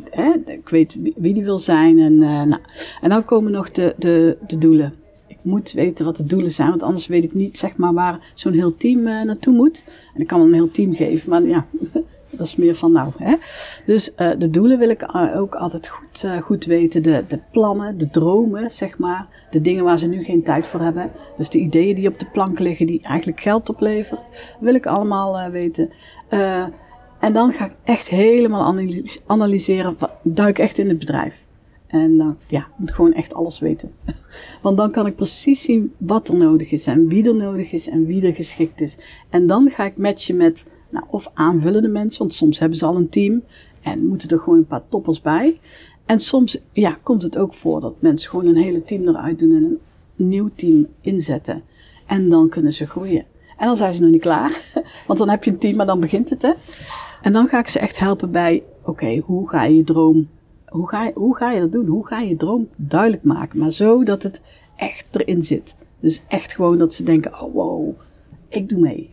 Speaker 2: ik weet wie die wil zijn. En, nou, en dan komen nog de, de, de doelen moet weten wat de doelen zijn. Want anders weet ik niet zeg maar, waar zo'n heel team uh, naartoe moet. En ik kan een heel team geven, maar ja, (laughs) dat is meer van nou. Hè. Dus uh, de doelen wil ik eh, ook altijd goed, goed weten. De, de plannen, de dromen, zeg maar. De dingen waar ze nu geen tijd voor hebben. Dus de ideeën die op de plank liggen, die eigenlijk geld opleveren, wil ik allemaal weten. en dan ga ik echt helemaal analyseren, duik echt in het bedrijf. En dan, ja, moet gewoon echt alles weten. (laughs) Want dan kan ik precies zien wat er nodig is en wie er nodig is en wie er geschikt is. En dan ga ik matchen met, nou, of aanvullende mensen, want soms hebben ze al een team en moeten er gewoon een paar toppers bij. En soms, ja, komt het ook voor dat mensen gewoon een hele team eruit doen en een nieuw team inzetten. En dan kunnen ze groeien. En dan zijn ze nog niet klaar, (laughs) want dan heb je een team, maar dan begint het, hè. En dan ga ik ze echt helpen bij, oké, hoe ga je je droom hoe ga, je, hoe ga je dat doen? Hoe ga je droom duidelijk maken? Maar zo dat het echt erin zit. Dus echt gewoon dat ze denken: oh wow, ik doe mee.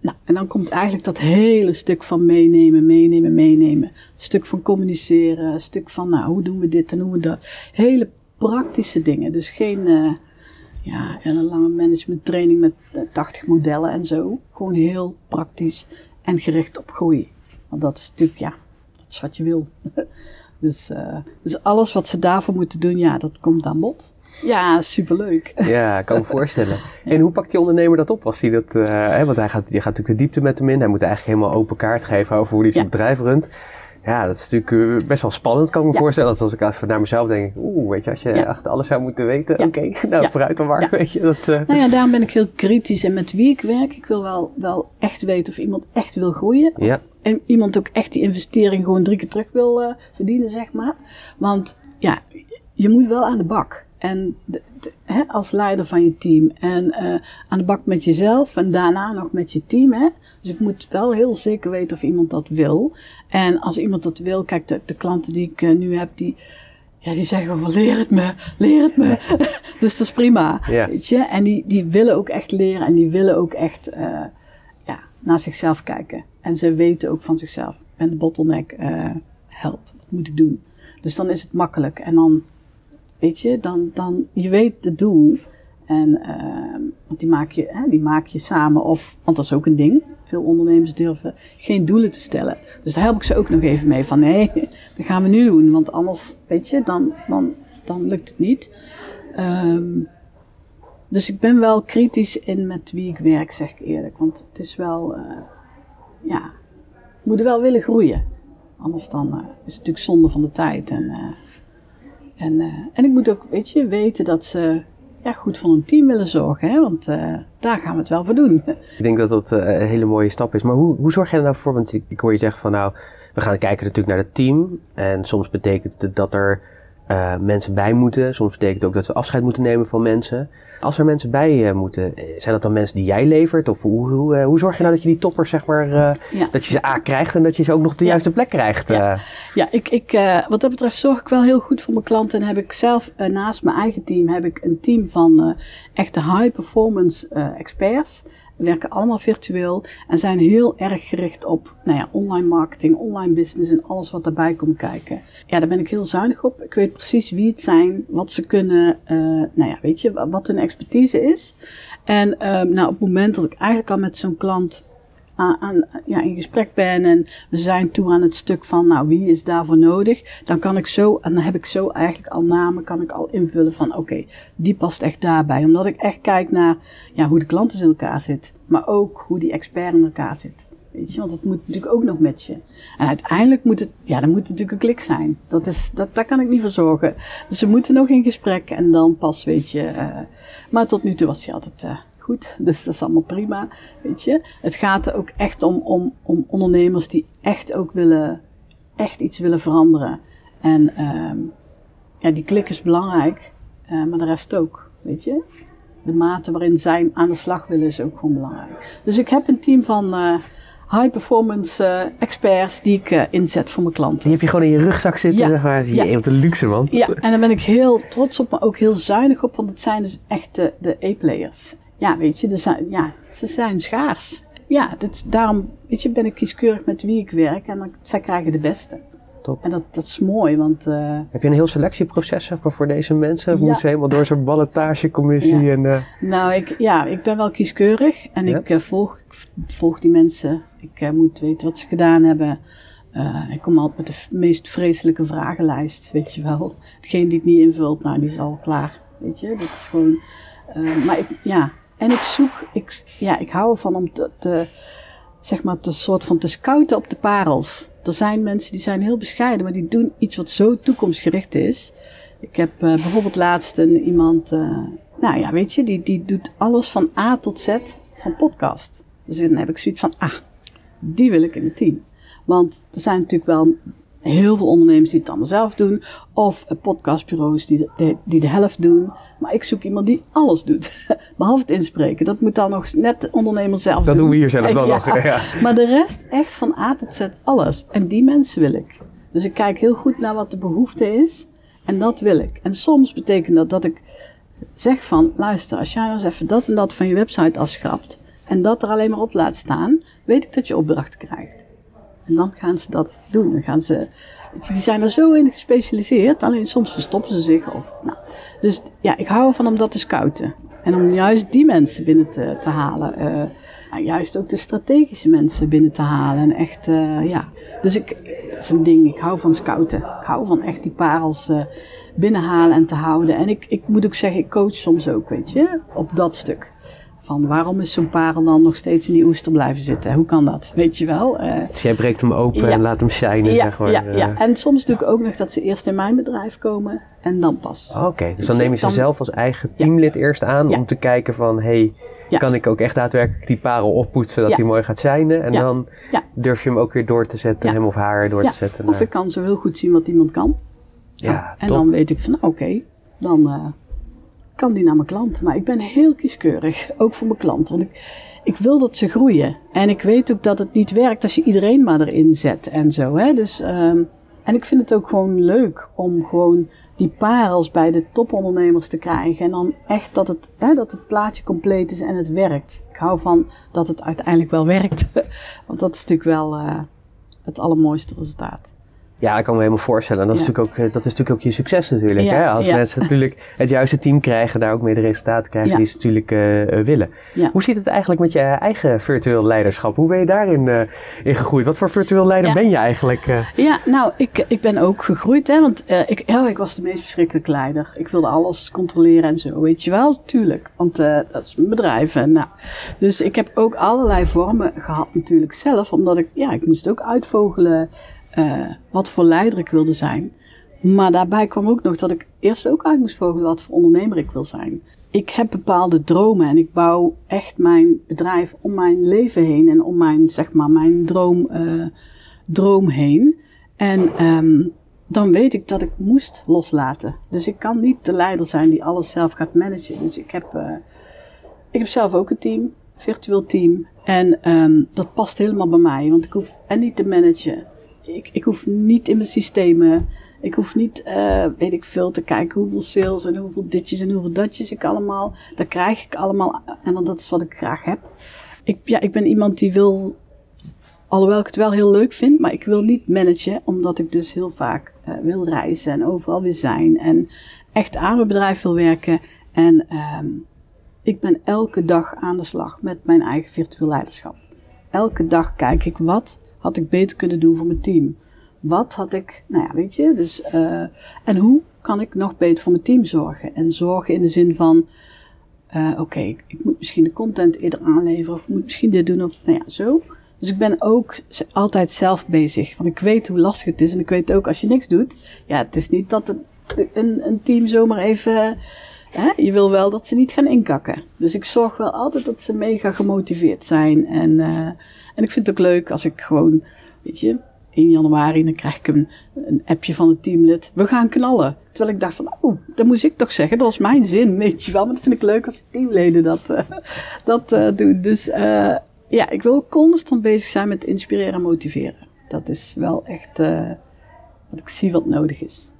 Speaker 2: Nou, en dan komt eigenlijk dat hele stuk van meenemen, meenemen, meenemen. Een stuk van communiceren, stuk van, nou, hoe doen we dit en hoe we dat. Hele praktische dingen. Dus geen, uh, ja, een lange management training met 80 modellen en zo. Gewoon heel praktisch en gericht op groei. Want dat is natuurlijk, ja, dat is wat je wil. (laughs) Dus, uh, dus alles wat ze daarvoor moeten doen, ja, dat komt aan bod. Ja, superleuk.
Speaker 1: Ja, ik kan me (laughs) voorstellen. En hoe pakt die ondernemer dat op als hij dat, uh, hè, want hij gaat, je gaat natuurlijk de diepte met hem in. Hij moet eigenlijk helemaal open kaart geven over hoe hij zijn bedrijf runt. Ja, dat is natuurlijk eh, best wel spannend, kan ik me voorstellen. Dat als ik even naar mezelf denk, oeh, weet je, als je echt alles zou moeten weten, oké, (laughs) nou vooruit dan maar, weet je. Dat,
Speaker 2: uh... Nou ja, daarom ben ik heel kritisch en met wie ik werk. Ik wil wel, wel echt weten of iemand echt wil groeien.
Speaker 1: Ja.
Speaker 2: En iemand ook echt die investering gewoon drie keer terug wil uh, verdienen, zeg maar. Want ja, je moet wel aan de bak. En de, de, hè, als leider van je team. En uh, aan de bak met jezelf en daarna nog met je team. Hè. Dus ik moet wel heel zeker weten of iemand dat wil. En als iemand dat wil, kijk, de, de klanten die ik uh, nu heb, die, ja, die zeggen van leer het me, leer het me. (laughs) dus dat is prima.
Speaker 1: Ja.
Speaker 2: Weet je? En die, die willen ook echt leren en die willen ook echt uh, ja, naar zichzelf kijken. En ze weten ook van zichzelf, ik ben de bottleneck, uh, help, wat moet ik doen? Dus dan is het makkelijk. En dan, weet je, dan, dan je weet het doel. En want die maak, je, hè, die maak je samen. Of, want dat is ook een ding. Veel ondernemers durven geen doelen te stellen. Dus daar help ik ze ook nog even mee. Van nee, (laughs) dat gaan we nu doen. Want anders, weet je, dan, dan, dan lukt het niet. Um, dus ik ben wel kritisch in met wie ik werk, zeg ik eerlijk. Want het is wel, uh, ja, moeten wel willen groeien. Anders dan uh, is het natuurlijk zonde van de tijd. En, uh, en, en ik moet ook, weet je, weten dat ze ja, goed voor een team willen zorgen. Hè? Want daar gaan we het wel voor doen. (laughs)
Speaker 1: Ik denk dat dat een hele mooie stap is. Maar hoe, hoe zorg je er nou voor? Want ik hoor je zeggen van nou, we gaan kijken natuurlijk naar het team. En soms betekent het dat er uh, mensen bij moeten. Soms betekent het ook dat we afscheid moeten nemen van mensen. Als er mensen bij moeten, zijn dat dan mensen die jij levert? Of hoe, hoe, hoe zorg je nou dat je die toppers, zeg maar, ja. dat je ze A krijgt en dat je ze ook nog op de ja. juiste plek krijgt?
Speaker 2: Ja, ja ik, ik, wat dat betreft zorg ik wel heel goed voor mijn klanten. En heb ik zelf naast mijn eigen team heb ik een team van echte high performance experts. We werken allemaal virtueel en zijn heel erg gericht op nou ja, online marketing, online business en alles wat daarbij komt kijken. Ja, daar ben ik heel zuinig op. Ik weet precies wie het zijn, wat ze kunnen, uh, nou ja, weet je, wat hun expertise is. En uh, nou, op het moment dat ik eigenlijk al met zo'n klant aan, aan, ja, in gesprek ben en we zijn toe aan het stuk van, nou, wie is daarvoor nodig? Dan kan ik zo, en dan heb ik zo eigenlijk al namen, kan ik al invullen van, oké, die past echt daarbij. Omdat ik echt kijk naar, ja, hoe de klant in elkaar zit, maar ook hoe die expert in elkaar zit. Je, want dat moet natuurlijk ook nog met je. En uiteindelijk moet het, ja, dan moet het natuurlijk een klik zijn. Dat is, dat, daar kan ik niet voor zorgen. Dus we moeten nog in gesprek en dan pas, weet je. Uh, maar tot nu toe was hij altijd uh, goed. Dus dat is allemaal prima, weet je. Het gaat ook echt om, om, om ondernemers die echt ook willen, echt iets willen veranderen. En um, ja, die klik is belangrijk, uh, maar de rest ook, weet je. De mate waarin zij aan de slag willen is ook gewoon belangrijk. Dus ik heb een team van high performance uh, experts die ik uh, inzet voor mijn klanten.
Speaker 1: Die heb je gewoon in je rugzak zitten, ja. zeg maar. Ja. Je, wat een luxe man.
Speaker 2: Ja, en daar ben ik heel trots op, maar ook heel zuinig op, want het zijn dus echt de, de A-players. Ja, weet je, dus, ja, ze zijn schaars. Ja, dit, daarom weet je, ben ik kieskeurig met wie ik werk en dan, zij krijgen de beste.
Speaker 1: Top.
Speaker 2: En dat, dat is mooi, want... Uh,
Speaker 1: Heb je een heel selectieproces voor deze mensen? Of ja. moeten ze helemaal door zo'n ballotagecommissie? Ja. En, uh...
Speaker 2: Nou, ik, ja, ik ben wel kieskeurig en ja? ik, uh, volg, ik volg die mensen. Ik moet weten wat ze gedaan hebben. ik kom altijd met de meest vreselijke vragenlijst, weet je wel. Degene die het niet invult, nou, die is al klaar, weet je. Dat is gewoon... maar ik, ja, en ik zoek, ik, ja, ik hou ervan om te, zeg maar, te soort van te scouten op de parels. Er zijn mensen die zijn heel bescheiden, maar die doen iets wat zo toekomstgericht is. Ik heb bijvoorbeeld laatst een, iemand, nou ja, weet je, die, die doet alles van A tot Z van podcast. Dus dan heb ik zoiets van, ah, die wil ik in het team. Want er zijn natuurlijk wel heel veel ondernemers die het allemaal zelf doen. Of podcastbureaus die de, die de helft doen. Maar ik zoek iemand die alles doet. (laughs) Behalve het inspreken. Dat moet dan nog net de ondernemer zelf
Speaker 1: dat
Speaker 2: doen.
Speaker 1: Dat doen we hier zelf dan (laughs)
Speaker 2: ja.
Speaker 1: nog. Ja.
Speaker 2: Maar de rest echt van A tot Z alles. En die mensen wil ik. Dus ik kijk heel goed naar wat de behoefte is. En dat wil ik. En soms betekent dat dat ik zeg van... Luister, als jij nou eens even dat en dat van je website afschrapt... en dat er alleen maar op laat staan, weet ik dat je opdrachten krijgt. En dan gaan ze dat doen. Dan gaan ze, die zijn er zo in gespecialiseerd, alleen soms verstoppen ze zich. Of, nou. Dus ja, ik hou ervan om dat te scouten. En om juist die mensen binnen te, halen. Uh, juist ook de strategische mensen binnen te halen. En echt, uh, ja. Dus ik, dat is een ding, ik hou van scouten. Ik hou van echt die parels uh, binnenhalen en te houden. En ik, ik moet ook zeggen, ik coach soms ook, weet je, op dat stuk. Van waarom is zo'n parel dan nog steeds in die oester blijven zitten? Hoe kan dat? Weet je wel?
Speaker 1: Uh, dus jij breekt hem open en laat hem shinen,
Speaker 2: ja,
Speaker 1: zeg maar.
Speaker 2: Ja, ja, en soms doe ik ook nog dat ze eerst in mijn bedrijf komen en dan pas.
Speaker 1: Oké, dus dan neem je ze zelf als eigen teamlid eerst aan om te kijken van... hey, kan ik ook echt daadwerkelijk die parel oppoetsen dat hij mooi gaat shinen? En dan durf je hem ook weer door te zetten, hem of haar door te zetten.
Speaker 2: Of ik kan zo heel goed zien wat iemand kan. Ja, En dan weet ik van, oké, dan... Uh, kan die naar mijn klant. Maar ik ben heel kieskeurig, ook voor mijn klant. Want ik, ik wil dat ze groeien. En ik weet ook dat het niet werkt als je iedereen maar erin zet en zo. Hè? Dus, um, en ik vind het ook gewoon leuk om gewoon die parels bij de topondernemers te krijgen. En dan echt dat het, hè, dat het plaatje compleet is en het werkt. Ik hou van dat het uiteindelijk wel werkt. (laughs) Want dat is natuurlijk wel uh, het allermooiste resultaat.
Speaker 1: Ja, ik kan me helemaal voorstellen. En dat, is, natuurlijk ook, eh, dat is natuurlijk ook je succes natuurlijk. hè? Als mensen natuurlijk het juiste team krijgen, daar ook mee de resultaten krijgen die ze natuurlijk uh, willen. Hoe zit het eigenlijk met je eigen virtueel leiderschap? Hoe ben je daarin uh, in gegroeid? Wat voor virtueel leider ben je eigenlijk?
Speaker 2: Ja, nou, ik, ik ben ook gegroeid. Hè, want ik, ja, ik was de meest verschrikkelijke leider. Ik wilde alles controleren en zo, weet je wel. Tuurlijk, want dat is mijn bedrijf. En, nou, dus ik heb ook allerlei vormen gehad natuurlijk zelf. Omdat ik, ja, ik moest ook uitvogelen uh, wat voor leider ik wilde zijn. Maar daarbij kwam ook nog dat ik eerst ook uit moest vogelen wat voor ondernemer ik wil zijn. Ik heb bepaalde dromen en ik bouw echt mijn bedrijf om mijn leven heen en om mijn, zeg maar, mijn droom, uh, droom heen. En um, dan weet ik dat ik moest loslaten. Dus ik kan niet de leider zijn die alles zelf gaat managen. Dus ik heb, uh, ik heb zelf ook een team, virtueel team. En um, dat past helemaal bij mij, want ik hoef en niet te managen ik, ik hoef niet in mijn systemen. Ik hoef niet, uh, weet ik veel, te kijken hoeveel sales en hoeveel ditjes en hoeveel datjes ik allemaal. Dat krijg ik allemaal. En want dat is wat ik graag heb. Ik, ja, ik ben iemand die wil, alhoewel ik het wel heel leuk vind, maar ik wil niet managen, omdat ik dus heel vaak uh, wil reizen en overal weer zijn. En echt aan mijn bedrijf wil werken. En um, ik ben elke dag aan de slag met mijn eigen virtueel leiderschap. Elke dag kijk ik wat had ik beter kunnen doen voor mijn team? Wat had ik, nou ja, weet je, dus, uh, en hoe kan ik nog beter voor mijn team zorgen? En zorgen in de zin van, uh, oké, ik moet misschien de content eerder aanleveren, of moet misschien dit doen, of nou ja, zo. Dus ik ben ook altijd zelf bezig, want ik weet hoe lastig het is. En ik weet ook, als je niks doet, ja, het is niet dat een, een team zomaar even, hè, je wil wel dat ze niet gaan inkakken. Dus ik zorg wel altijd dat ze mega gemotiveerd zijn en, uh, en ik vind het ook leuk als ik gewoon, weet je, 1 januari, dan krijg ik een, een appje van het teamlid. We gaan knallen. Terwijl ik dacht van, oh, dat moest ik toch zeggen. Dat was mijn zin, (laughs) weet je wel. Maar dat vind ik leuk als teamleden dat, uh, dat uh, doen. Dus uh, ja, ik wil constant bezig zijn met inspireren en motiveren. Dat is wel echt wat ik zie wat nodig is.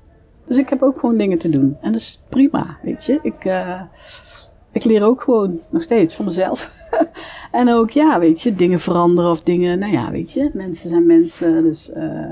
Speaker 2: Dus ik heb ook gewoon dingen te doen. En dat is prima, weet je. Ik, ik leer ook gewoon nog steeds van mezelf. (laughs) en ook, ja, weet je, dingen veranderen of dingen, nou ja, weet je, mensen zijn mensen. Dus uh,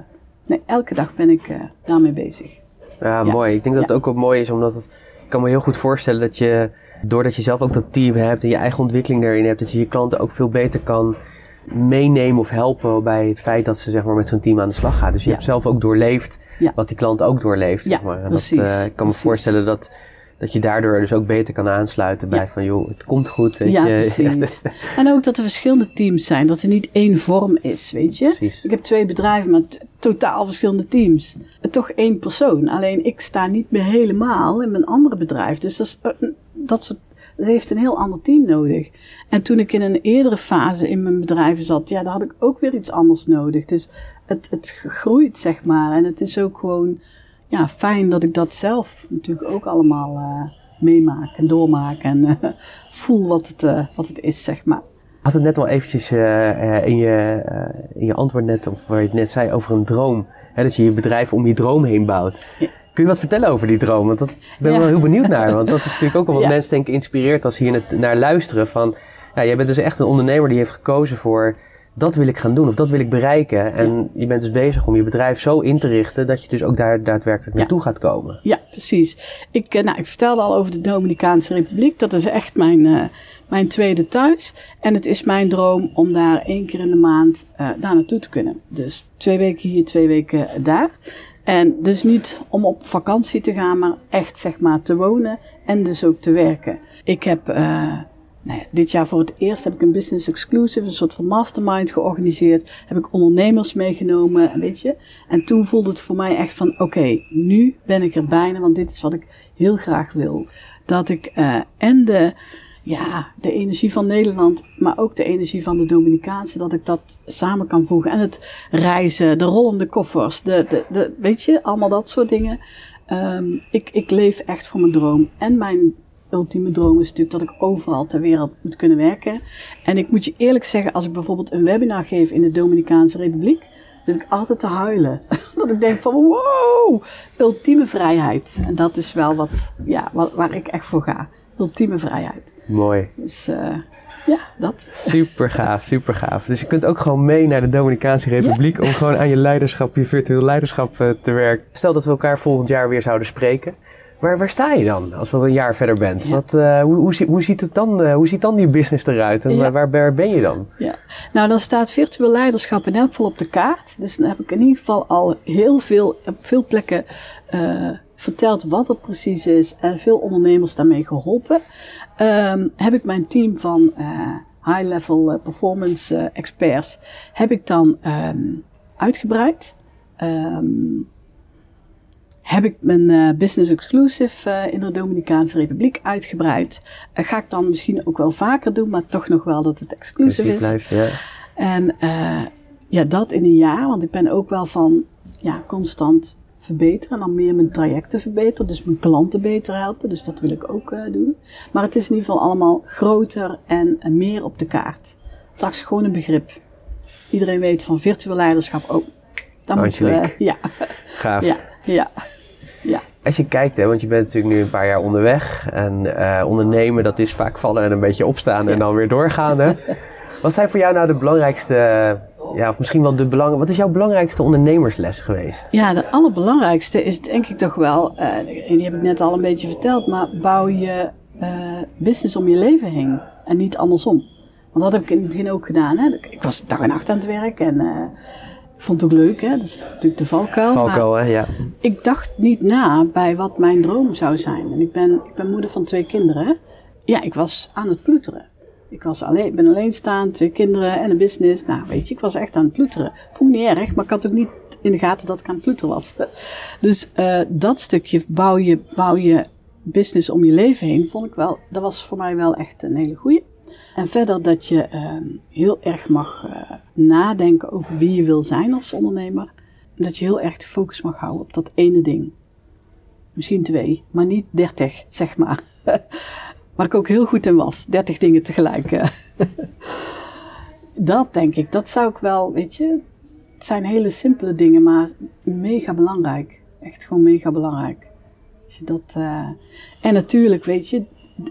Speaker 2: nee, elke dag ben ik uh, daarmee bezig.
Speaker 1: Ja, mooi. Ik denk dat het ook wel mooi is, omdat het, ik kan me heel goed voorstellen dat je, doordat je zelf ook dat team hebt en je eigen ontwikkeling daarin hebt, dat je je klanten ook veel beter kan meenemen of helpen bij het feit dat ze zeg maar, met zo'n team aan de slag gaan. Dus je hebt zelf ook doorleefd wat die klant ook doorleeft. Zeg maar. En precies, dat, uh, ik kan me voorstellen dat dat je daardoor dus ook beter kan aansluiten bij van joh, het komt goed.
Speaker 2: Weet ja, je. (laughs) precies. en ook dat er verschillende teams zijn, dat er niet één vorm is, weet je. Precies. Ik heb twee bedrijven met totaal verschillende teams. Toch één persoon. Alleen ik sta niet meer helemaal in mijn andere bedrijf. Dus dat, is, eh, dat, soort, dat heeft een heel ander team nodig. En toen ik in een eerdere fase in mijn bedrijven zat, ja, daar had ik ook weer iets anders nodig. Dus het, het groeit, zeg maar. En het is ook gewoon ja, fijn dat ik dat zelf natuurlijk ook allemaal uh, meemaak en doormaak en uh, (laughs) voel wat het, uh, wat het is, zeg maar.
Speaker 1: Had het net al eventjes in, je, in je antwoord net, of waar je het net zei, over een droom. Hè, dat je je bedrijf om je droom heen bouwt. Kun je wat vertellen over die droom? Want dat ben ik wel heel benieuwd (laughs) naar. Want dat is natuurlijk ook wel wat mensen denken inspireert als ze hier naar luisteren. Van, Ja, jij bent dus echt een ondernemer die heeft gekozen voor dat wil ik gaan doen of dat wil ik bereiken. En je bent dus bezig om je bedrijf zo in te richten dat je dus ook daar daadwerkelijk naartoe gaat komen.
Speaker 2: Ja, precies. Ik, eh, nou, ik vertelde al over de Dominicaanse Republiek. Dat is echt mijn, uh, mijn tweede thuis. En het is mijn droom om daar één keer in de maand uh, daar naartoe te kunnen. Dus twee weken hier, twee weken daar. En dus niet om op vakantie te gaan, maar echt zeg maar te wonen en dus ook te werken. Ik heb nou dit jaar voor het eerst heb ik een business exclusive, een soort van mastermind georganiseerd. Heb ik ondernemers meegenomen, weet je. En toen voelde het voor mij echt van, oké, nu ben ik er bijna, want dit is wat ik heel graag wil. Dat ik uh, en de, ja, de energie van Nederland, maar ook de energie van de Dominicaanse, dat ik dat samen kan voegen. En het reizen, de rollende koffers, de, de, de weet je, allemaal dat soort dingen. Um, ik, ik leef echt voor mijn droom. En mijn ultieme droom is natuurlijk dat ik overal ter wereld moet kunnen werken. En ik moet je eerlijk zeggen, als ik bijvoorbeeld een webinar geef in de Dominicaanse Republiek, zit ik altijd te huilen. (laughs) dat ik denk van wow, ultieme vrijheid. En dat is wel wat, ja, wat, waar ik echt voor ga. Ultieme vrijheid.
Speaker 1: Mooi.
Speaker 2: Dus uh, ja, dat.
Speaker 1: Super gaaf, super gaaf. Dus je kunt ook gewoon mee naar de Dominicaanse Republiek om gewoon aan je leiderschap, je virtueel leiderschap uh, te werken. Stel dat we elkaar volgend jaar weer zouden spreken. Waar, waar sta je dan als we een jaar verder bent? Wat, uh, hoe, hoe, hoe, ziet het dan, uh, hoe ziet dan die business eruit en waar, waar, ben je dan?
Speaker 2: Ja. Nou, dan staat virtueel leiderschap in elk geval op de kaart. Dus dan heb ik in ieder geval al heel veel, op veel plekken uh, verteld wat het precies is en veel ondernemers daarmee geholpen. Um, heb ik mijn team van high-level performance experts heb ik dan um, uitgebreid. Um, heb ik mijn uh, business exclusive uh, in de Dominicaanse Republiek uitgebreid. Uh, ga ik dan misschien ook wel vaker doen, maar toch nog wel dat het exclusive is.
Speaker 1: Blijft, ja.
Speaker 2: En ja, dat in een jaar, want ik ben ook wel van ja, constant verbeteren en dan meer mijn trajecten verbeteren, dus mijn klanten beter helpen. Dus dat wil ik ook doen. Maar het is in ieder geval allemaal groter en meer op de kaart. Straks gewoon een begrip. Iedereen weet van virtueel leiderschap ook. Oh, dan moeten we. Ja.
Speaker 1: Gaaf.
Speaker 2: Ja, ja.
Speaker 1: Als je kijkt, hè, want je bent natuurlijk nu een paar jaar onderweg. En uh, ondernemen, dat is vaak vallen en een beetje opstaan ja. en dan weer doorgaan. Hè? (laughs) Wat zijn voor jou nou de belangrijkste, ja, of misschien wel de belang, wat is jouw belangrijkste ondernemersles geweest?
Speaker 2: Ja, de allerbelangrijkste is denk ik toch wel, uh, die heb ik net al een beetje verteld, maar bouw je uh, business om je leven heen en niet andersom. Want dat heb ik in het begin ook gedaan. Hè. Ik was dag en nacht aan het werk en vond het ook leuk, hè? Dat is natuurlijk de valkuil.
Speaker 1: Valkuil, hè? Ja.
Speaker 2: Ik dacht niet na bij wat mijn droom zou zijn. En ik ben, ik ben moeder van twee kinderen. Ja, ik was aan het ploeteren. Ik was alleen, ben alleenstaand, twee kinderen en een business. Nou, weet je, ik was echt aan het ploeteren. Vond ik niet erg, maar ik had ook niet in de gaten dat ik aan het ploeteren was. (laughs) Dus uh, dat stukje bouw je, bouw je business om je leven heen, vond ik wel, dat was voor mij wel echt een hele goeie. En verder dat je uh, heel erg mag uh, nadenken over wie je wil zijn als ondernemer. En dat je heel erg de focus mag houden op dat ene ding. Misschien twee, maar niet dertig, zeg maar. (laughs) Waar ik ook heel goed in was. Dertig dingen tegelijk. (laughs) dat denk ik, dat zou ik wel, weet je. Het zijn hele simpele dingen, maar mega belangrijk. Echt gewoon mega belangrijk. Dat, uh, en natuurlijk, weet je,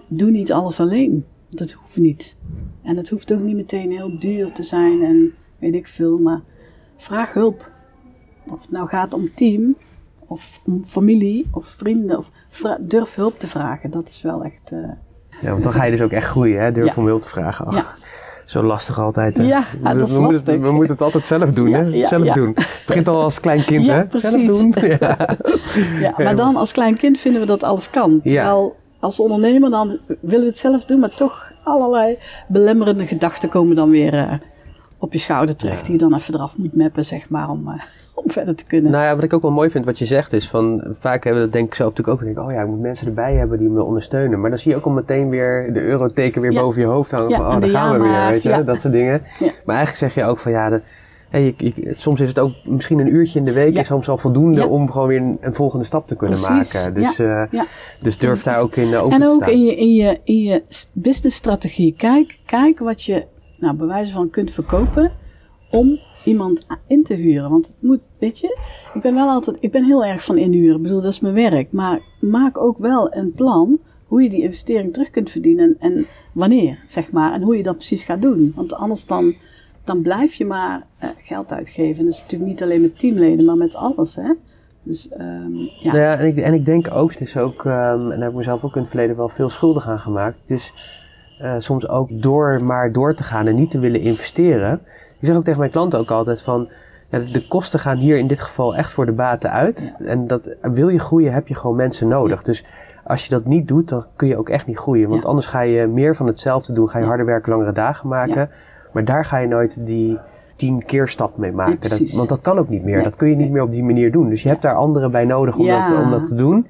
Speaker 2: doe niet alles alleen. Dat hoeft niet. En het hoeft ook niet meteen heel duur te zijn en weet ik veel, maar vraag hulp. Of het nou gaat om team, of om familie, of vrienden, of durf hulp te vragen. Dat is wel echt. Uh,
Speaker 1: ja, want dan ga je dus ook echt groeien, hè? Durf ja. om hulp te vragen. Ach, ja. Zo lastig altijd. Hè?
Speaker 2: Ja, dat is
Speaker 1: we,
Speaker 2: lastig.
Speaker 1: Moeten, we moeten het altijd zelf doen, hè?
Speaker 2: Ja,
Speaker 1: zelf doen. Het begint al als klein kind,
Speaker 2: ja,
Speaker 1: hè?
Speaker 2: Precies.
Speaker 1: Zelf doen. (laughs)
Speaker 2: Ja. maar dan als klein kind vinden we dat alles kan. Terwijl als ondernemer dan willen we het zelf doen, maar toch allerlei belemmerende gedachten komen dan weer uh, op je schouder terecht. Die je dan even eraf moet mappen, zeg maar, om, uh, (laughs) om verder te kunnen.
Speaker 1: Nou ja, wat ik ook wel mooi vind wat je zegt is van, vaak hebben we dat denk ik zelf natuurlijk ook. Denk, oh ja, ik moet mensen erbij hebben die me ondersteunen. Maar dan zie je ook al meteen weer de euroteken weer ja. boven je hoofd hangen.
Speaker 2: Ja,
Speaker 1: van, oh, daar gaan we weer, weet je, dat soort dingen. Maar eigenlijk zeg je ook van, ja... De, Hey, je, je, soms is het ook misschien een uurtje in de week
Speaker 2: Ja.
Speaker 1: is soms al voldoende
Speaker 2: Ja.
Speaker 1: om gewoon weer een, een volgende stap te kunnen
Speaker 2: Precies.
Speaker 1: maken. Dus,
Speaker 2: Ja.
Speaker 1: eh, dus durf daar ook in uh, open
Speaker 2: En
Speaker 1: te
Speaker 2: ook
Speaker 1: staan.
Speaker 2: in je, in je, in je businessstrategie. Kijk, kijk wat je nou, bij wijze van kunt verkopen om iemand in te huren. Want het moet, weet je, ik ben wel altijd, ik ben heel erg van inhuren. Ik bedoel, dat is mijn werk. Maar maak ook wel een plan hoe je die investering terug kunt verdienen. En, en wanneer, zeg maar, en hoe je dat precies gaat doen. Want anders dan, dan blijf je maar uh, geld uitgeven. Dat is natuurlijk niet alleen met teamleden, maar met alles, hè. Dus, um, ja.
Speaker 1: Nou ja, en ik, en ik denk ook, het is ook, um, en daar heb ik mezelf ook in het verleden wel veel schuldig aan gemaakt. Dus uh, soms ook door maar door te gaan en niet te willen investeren. Ik zeg ook tegen mijn klanten ook altijd van, ja, de kosten gaan hier in dit geval echt voor de baten uit. En dat, wil je groeien, heb je gewoon mensen nodig. Dus als je dat niet doet, dan kun je ook echt niet groeien. Want anders ga je meer van hetzelfde doen. Ga je harder werken, langere dagen maken. Maar daar ga je nooit die tien keer stap mee maken. Dat, want dat kan ook niet meer. Dat kun je niet meer op die manier doen. Dus je hebt daar anderen bij nodig om, dat, om dat te doen.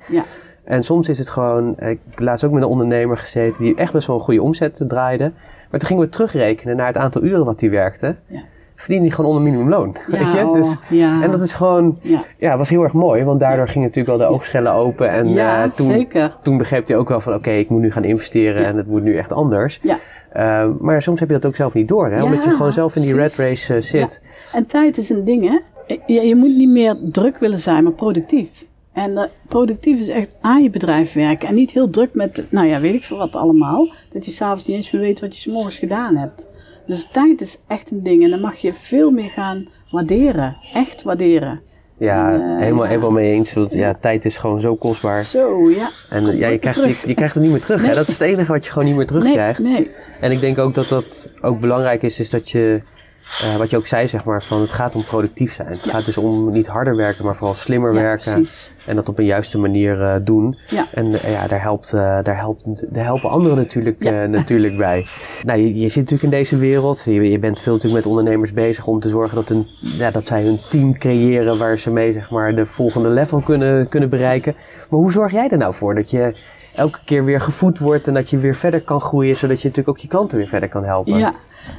Speaker 1: En soms is het gewoon, ik heb laatst ook met een ondernemer gezeten die echt best wel een goede omzet draaide. Maar toen gingen we terugrekenen naar het aantal uren wat hij werkte. Ja verdiende hij gewoon onder minimumloon. Ja, (laughs) weet je? Dus, ja. En dat is gewoon, ja. ja, was heel erg mooi, want daardoor gingen natuurlijk wel de oogschellen open. En
Speaker 2: ja, uh, toen, zeker.
Speaker 1: toen begreep hij ook wel van, oké, ik moet nu gaan investeren en het moet nu echt anders. Ja. Uh, maar soms heb je dat ook zelf niet door, hè? omdat je gewoon zelf in die red race uh, zit.
Speaker 2: En tijd is een ding, hè? Je, je moet niet meer druk willen zijn, maar productief. En uh, productief is echt aan je bedrijf werken. En niet heel druk met, nou ja, weet ik veel wat allemaal. Dat je s'avonds niet eens meer weet wat je s morgens gedaan hebt. Dus tijd is echt een ding en dan mag je veel meer gaan waarderen. Echt waarderen.
Speaker 1: Ja, uh, helemaal, ja. helemaal mee eens. Want ja. tijd is gewoon zo kostbaar.
Speaker 2: Zo, ja.
Speaker 1: En ja, je, krijgt, je, je, krijgt het niet meer terug. Hè? Dat is het enige wat je gewoon niet meer terugkrijgt. Nee, nee. En ik denk ook dat dat ook belangrijk is, is dat je uh, wat je ook zei, zeg maar, van het gaat om productief zijn. Het gaat dus om niet harder werken, maar vooral slimmer ja, werken. Precies. En dat op een juiste manier uh, doen. Ja. En uh, ja, daar, helpt, daar, helpt, daar helpen anderen natuurlijk, natuurlijk (laughs) bij. Nou, je, je, zit natuurlijk in deze wereld. Je, je, bent veel natuurlijk met ondernemers bezig om te zorgen dat, een, ja, dat zij hun team creëren waar ze mee zeg maar, de volgende level kunnen, kunnen bereiken. Maar hoe zorg jij er nou voor dat je elke keer weer gevoed wordt en dat je weer verder kan groeien, zodat je natuurlijk ook je klanten weer verder kan helpen?
Speaker 2: Ja,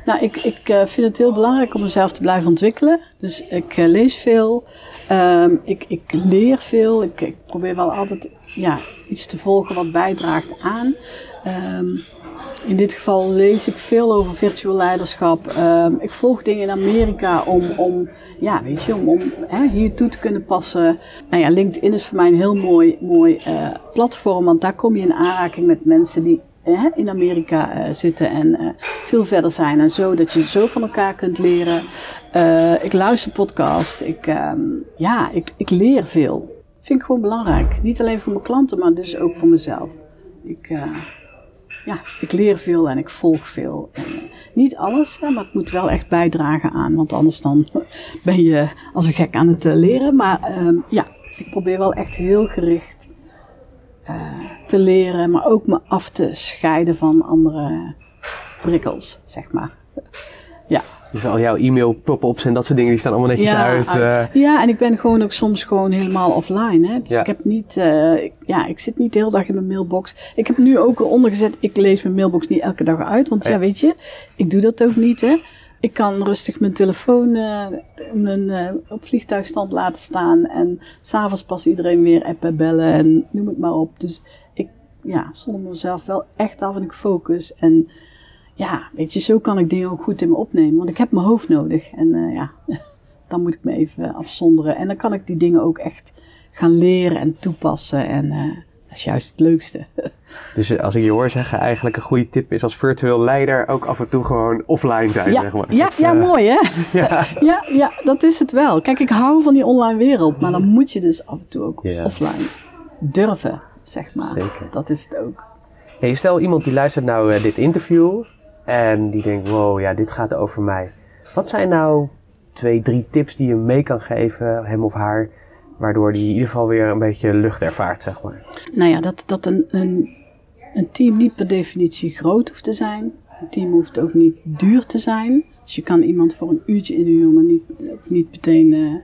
Speaker 2: nou, ik, ik uh, vind het heel belangrijk om mezelf te blijven ontwikkelen. Dus ik uh, lees veel, um, ik, ik leer veel. Ik, probeer wel altijd ja, iets te volgen wat bijdraagt aan. Um, in dit geval lees ik veel over virtueel leiderschap. Um, ik volg dingen in Amerika om, om ja, weet je, om, om hè, hier toe te kunnen passen. Nou ja, LinkedIn is voor mij een heel mooi, mooi uh, platform, want daar kom je in aanraking met mensen die in Amerika uh, zitten en uh, veel verder zijn. En zo dat je zo van elkaar kunt leren. Uh, ik luister podcasts. Ik, um, ja, ik, ik leer veel. Vind ik gewoon belangrijk. Niet alleen voor mijn klanten, maar dus ook voor mezelf. Ik, ja, ik leer veel en ik volg veel. Niet alles, maar het moet wel echt bijdragen aan. Want anders dan (laughs) ben je als een gek aan het leren. Maar ehm, ja, ik probeer wel echt heel gericht te leren, maar ook me af te scheiden van andere prikkels, zeg maar. ja.
Speaker 1: Dus al jouw e-mail pop-ups en dat soort dingen, die staan allemaal netjes
Speaker 2: ja,
Speaker 1: uit.
Speaker 2: Uh... Ja, en ik ben gewoon ook soms gewoon helemaal offline. Hè? Dus ja. ik heb niet, uh, ik, ja, ik zit niet de hele dag in mijn mailbox. Ik heb nu ook eronder gezet, ik lees mijn mailbox niet elke dag uit. Want ja, ja weet je, ik doe dat ook niet, hè. Ik kan rustig mijn telefoon uh, mijn, op vliegtuigstand laten staan. En s'avonds pas iedereen weer appen, bellen en noem het maar op. Dus ja, zonder mezelf wel echt af en ik focus. En ja, weet je, zo kan ik dingen ook goed in me opnemen. Want ik heb mijn hoofd nodig. En uh, ja, (laughs) dan moet ik me even afzonderen. En dan kan ik die dingen ook echt gaan leren en toepassen. En dat is juist het leukste. (laughs)
Speaker 1: Dus eh, als ik je hoor zeggen, eigenlijk een goede tip is als virtueel leider ook af en toe gewoon offline zijn,
Speaker 2: ja,
Speaker 1: zeg maar.
Speaker 2: Ja, ja uh, mooi hè? (laughs) Ja. ja. ja, dat is het wel. Kijk, ik hou van die online wereld, maar dan moet je dus af en toe ook yeah. offline durven, zeg maar. Zeker. Dat is het ook.
Speaker 1: Hey, stel iemand die luistert nou uh, dit interview en die denkt, wow, ja, dit gaat over mij. Wat zijn nou twee, drie tips die je mee kan geven, hem of haar, waardoor die in ieder geval weer een beetje lucht ervaart, zeg maar?
Speaker 2: Nou ja, dat, dat een, een een team niet per definitie groot hoeft te zijn. Een team hoeft ook niet duur te zijn. Dus je kan iemand voor een uurtje inhuren, maar niet, of niet meteen uh,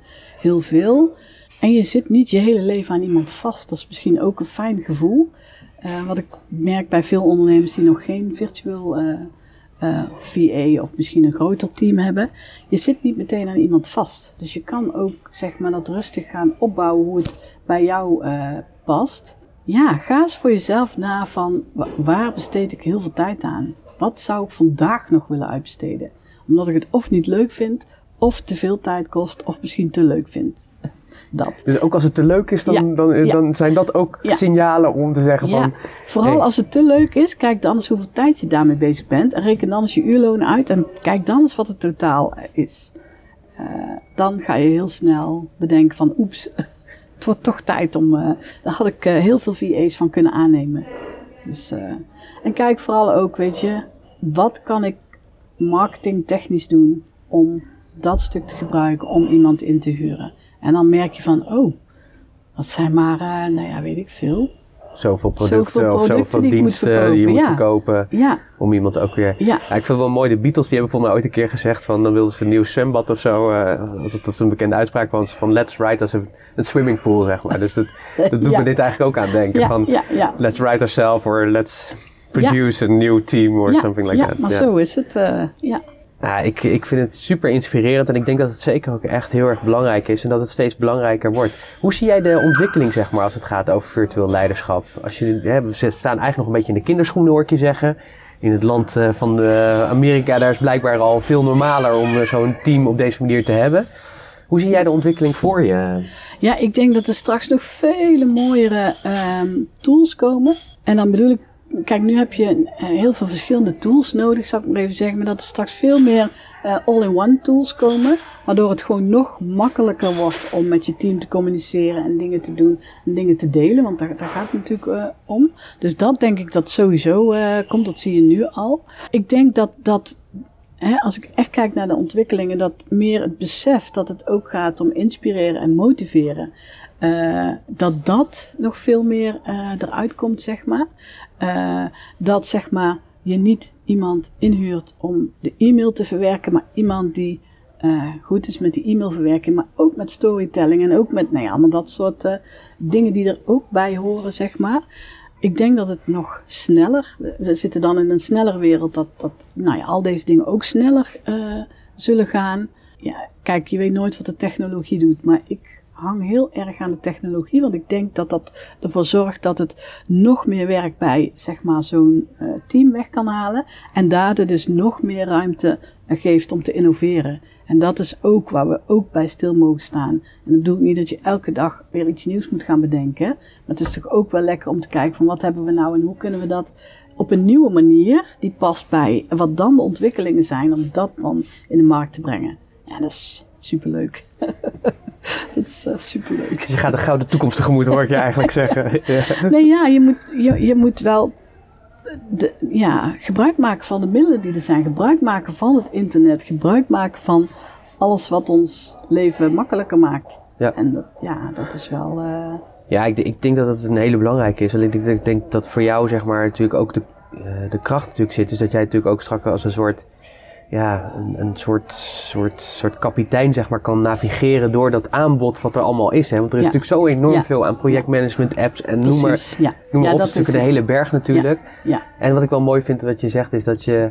Speaker 2: heel veel. En je zit niet je hele leven aan iemand vast. Dat is misschien ook een fijn gevoel. Uh, wat ik merk bij veel ondernemers die nog geen virtueel uh, uh, VA of misschien een groter team hebben. Je zit niet meteen aan iemand vast. Dus je kan ook zeg maar dat rustig gaan opbouwen hoe het bij jou past ja, ga eens voor jezelf na van waar besteed ik heel veel tijd aan? Wat zou ik vandaag nog willen uitbesteden? Omdat ik het of niet leuk vind, of te veel tijd kost of misschien te leuk vindt. (laughs) Dat.
Speaker 1: Dus ook als het te leuk is, dan, dan, dan zijn dat ook signalen om te zeggen van...
Speaker 2: Vooral als het te leuk is, kijk dan eens hoeveel tijd je daarmee bezig bent. En reken dan eens je uurloon uit en kijk dan eens wat het totaal is. Uh, dan ga je heel snel bedenken van oeps, (laughs) het wordt toch tijd om... Uh, daar had ik uh, heel veel VA's van kunnen aannemen. Dus, en kijk vooral ook, weet je, wat kan ik marketingtechnisch doen om dat stuk te gebruiken om iemand in te huren. En dan merk je van, oh, dat zijn maar, uh, nou ja, weet ik veel.
Speaker 1: Zoveel producten, zoveel of zoveel die diensten die je moet verkopen. Ja. Om iemand ook weer. Ja. ja. ik vind het wel mooi. De Beatles die hebben volgens mij ooit een keer gezegd van dan wilden ze een nieuw zwembad of zo. Uh, dat, is een bekende uitspraak van, van let's write as een swimmingpool, zeg maar. Dus dat, (laughs) dat doet me dit eigenlijk ook aan denken. van let's write ourselves or let's produce a new team or something like
Speaker 2: that.
Speaker 1: Ja,
Speaker 2: maar zo is het. Uh, ja.
Speaker 1: Nou, ik, ik vind het super inspirerend en ik denk dat het zeker ook echt heel erg belangrijk is en dat het steeds belangrijker wordt. Hoe zie jij de ontwikkeling, zeg maar, als het gaat over virtueel leiderschap? Als je, we staan eigenlijk nog een beetje in de kinderschoenen, hoor ik je zeggen. In het land eh, van de Amerika, daar is blijkbaar al veel normaler om eh, zo'n team op deze manier te hebben. Hoe zie jij de ontwikkeling voor je?
Speaker 2: Ja, ik denk dat er straks nog vele mooiere um, tools komen. En dan bedoel ik kijk, nu heb je eh, heel veel verschillende tools nodig, zou ik maar even zeggen. Maar dat er straks veel meer uh, all-in-one tools komen. Waardoor het gewoon nog makkelijker wordt om met je team te communiceren en dingen te doen en dingen te delen. Want daar, daar gaat het natuurlijk uh, om. Dus dat denk ik dat sowieso komt. Dat zie je nu al. Ik denk dat dat. Als ik echt kijk naar de ontwikkelingen, dat meer het besef dat het ook gaat om inspireren en motiveren. Dat dat nog veel meer uh, eruit komt, zeg maar. Uh, dat zeg maar je niet iemand inhuurt om de e-mail te verwerken, maar iemand die uh, goed is met die e-mailverwerking, maar ook met storytelling en ook met, nou ja, allemaal dat soort uh, dingen die er ook bij horen, zeg maar. Ik denk dat het nog sneller, we zitten dan in een sneller wereld, dat, dat nou ja, al deze dingen ook sneller zullen gaan. Ja, kijk, je weet nooit wat de technologie doet, maar ik hang heel erg aan de technologie, want ik denk dat dat ervoor zorgt dat het nog meer werk bij zeg maar, zo'n uh, team weg kan halen en daardoor dus nog meer ruimte uh, geeft om te innoveren. En dat is ook waar we ook bij stil mogen staan. En dat bedoel ik niet dat je elke dag weer iets nieuws moet gaan bedenken, maar het is toch ook wel lekker om te kijken van wat hebben we nou en hoe kunnen we dat op een nieuwe manier die past bij wat dan de ontwikkelingen zijn om dat dan in de markt te brengen. Ja, dat is superleuk. (laughs) (laughs) dat is uh, superleuk.
Speaker 1: Dus je gaat de gouden toekomst tegemoet, hoor ik je eigenlijk (laughs) zeggen.
Speaker 2: ja. Nee, ja, je moet, je, je moet wel de, ja, gebruik maken van de middelen die er zijn. Gebruik maken van het internet. Gebruik maken van alles wat ons leven makkelijker maakt. Ja. En dat, ja, dat is wel... Uh...
Speaker 1: Ja, ik, ik denk dat dat een hele belangrijke is. Alleen ik, ik denk dat voor jou zeg maar natuurlijk ook de, uh, de kracht natuurlijk zit. Dus dat jij natuurlijk ook straks als een soort ja, een, een soort, soort, soort kapitein zeg maar, kan navigeren door dat aanbod wat er allemaal is. Hè? Want er is natuurlijk zo enorm veel aan projectmanagement apps en noem maar, ja. noem maar op. Het is natuurlijk een hele berg natuurlijk. Ja. En wat ik wel mooi vind wat je zegt is dat je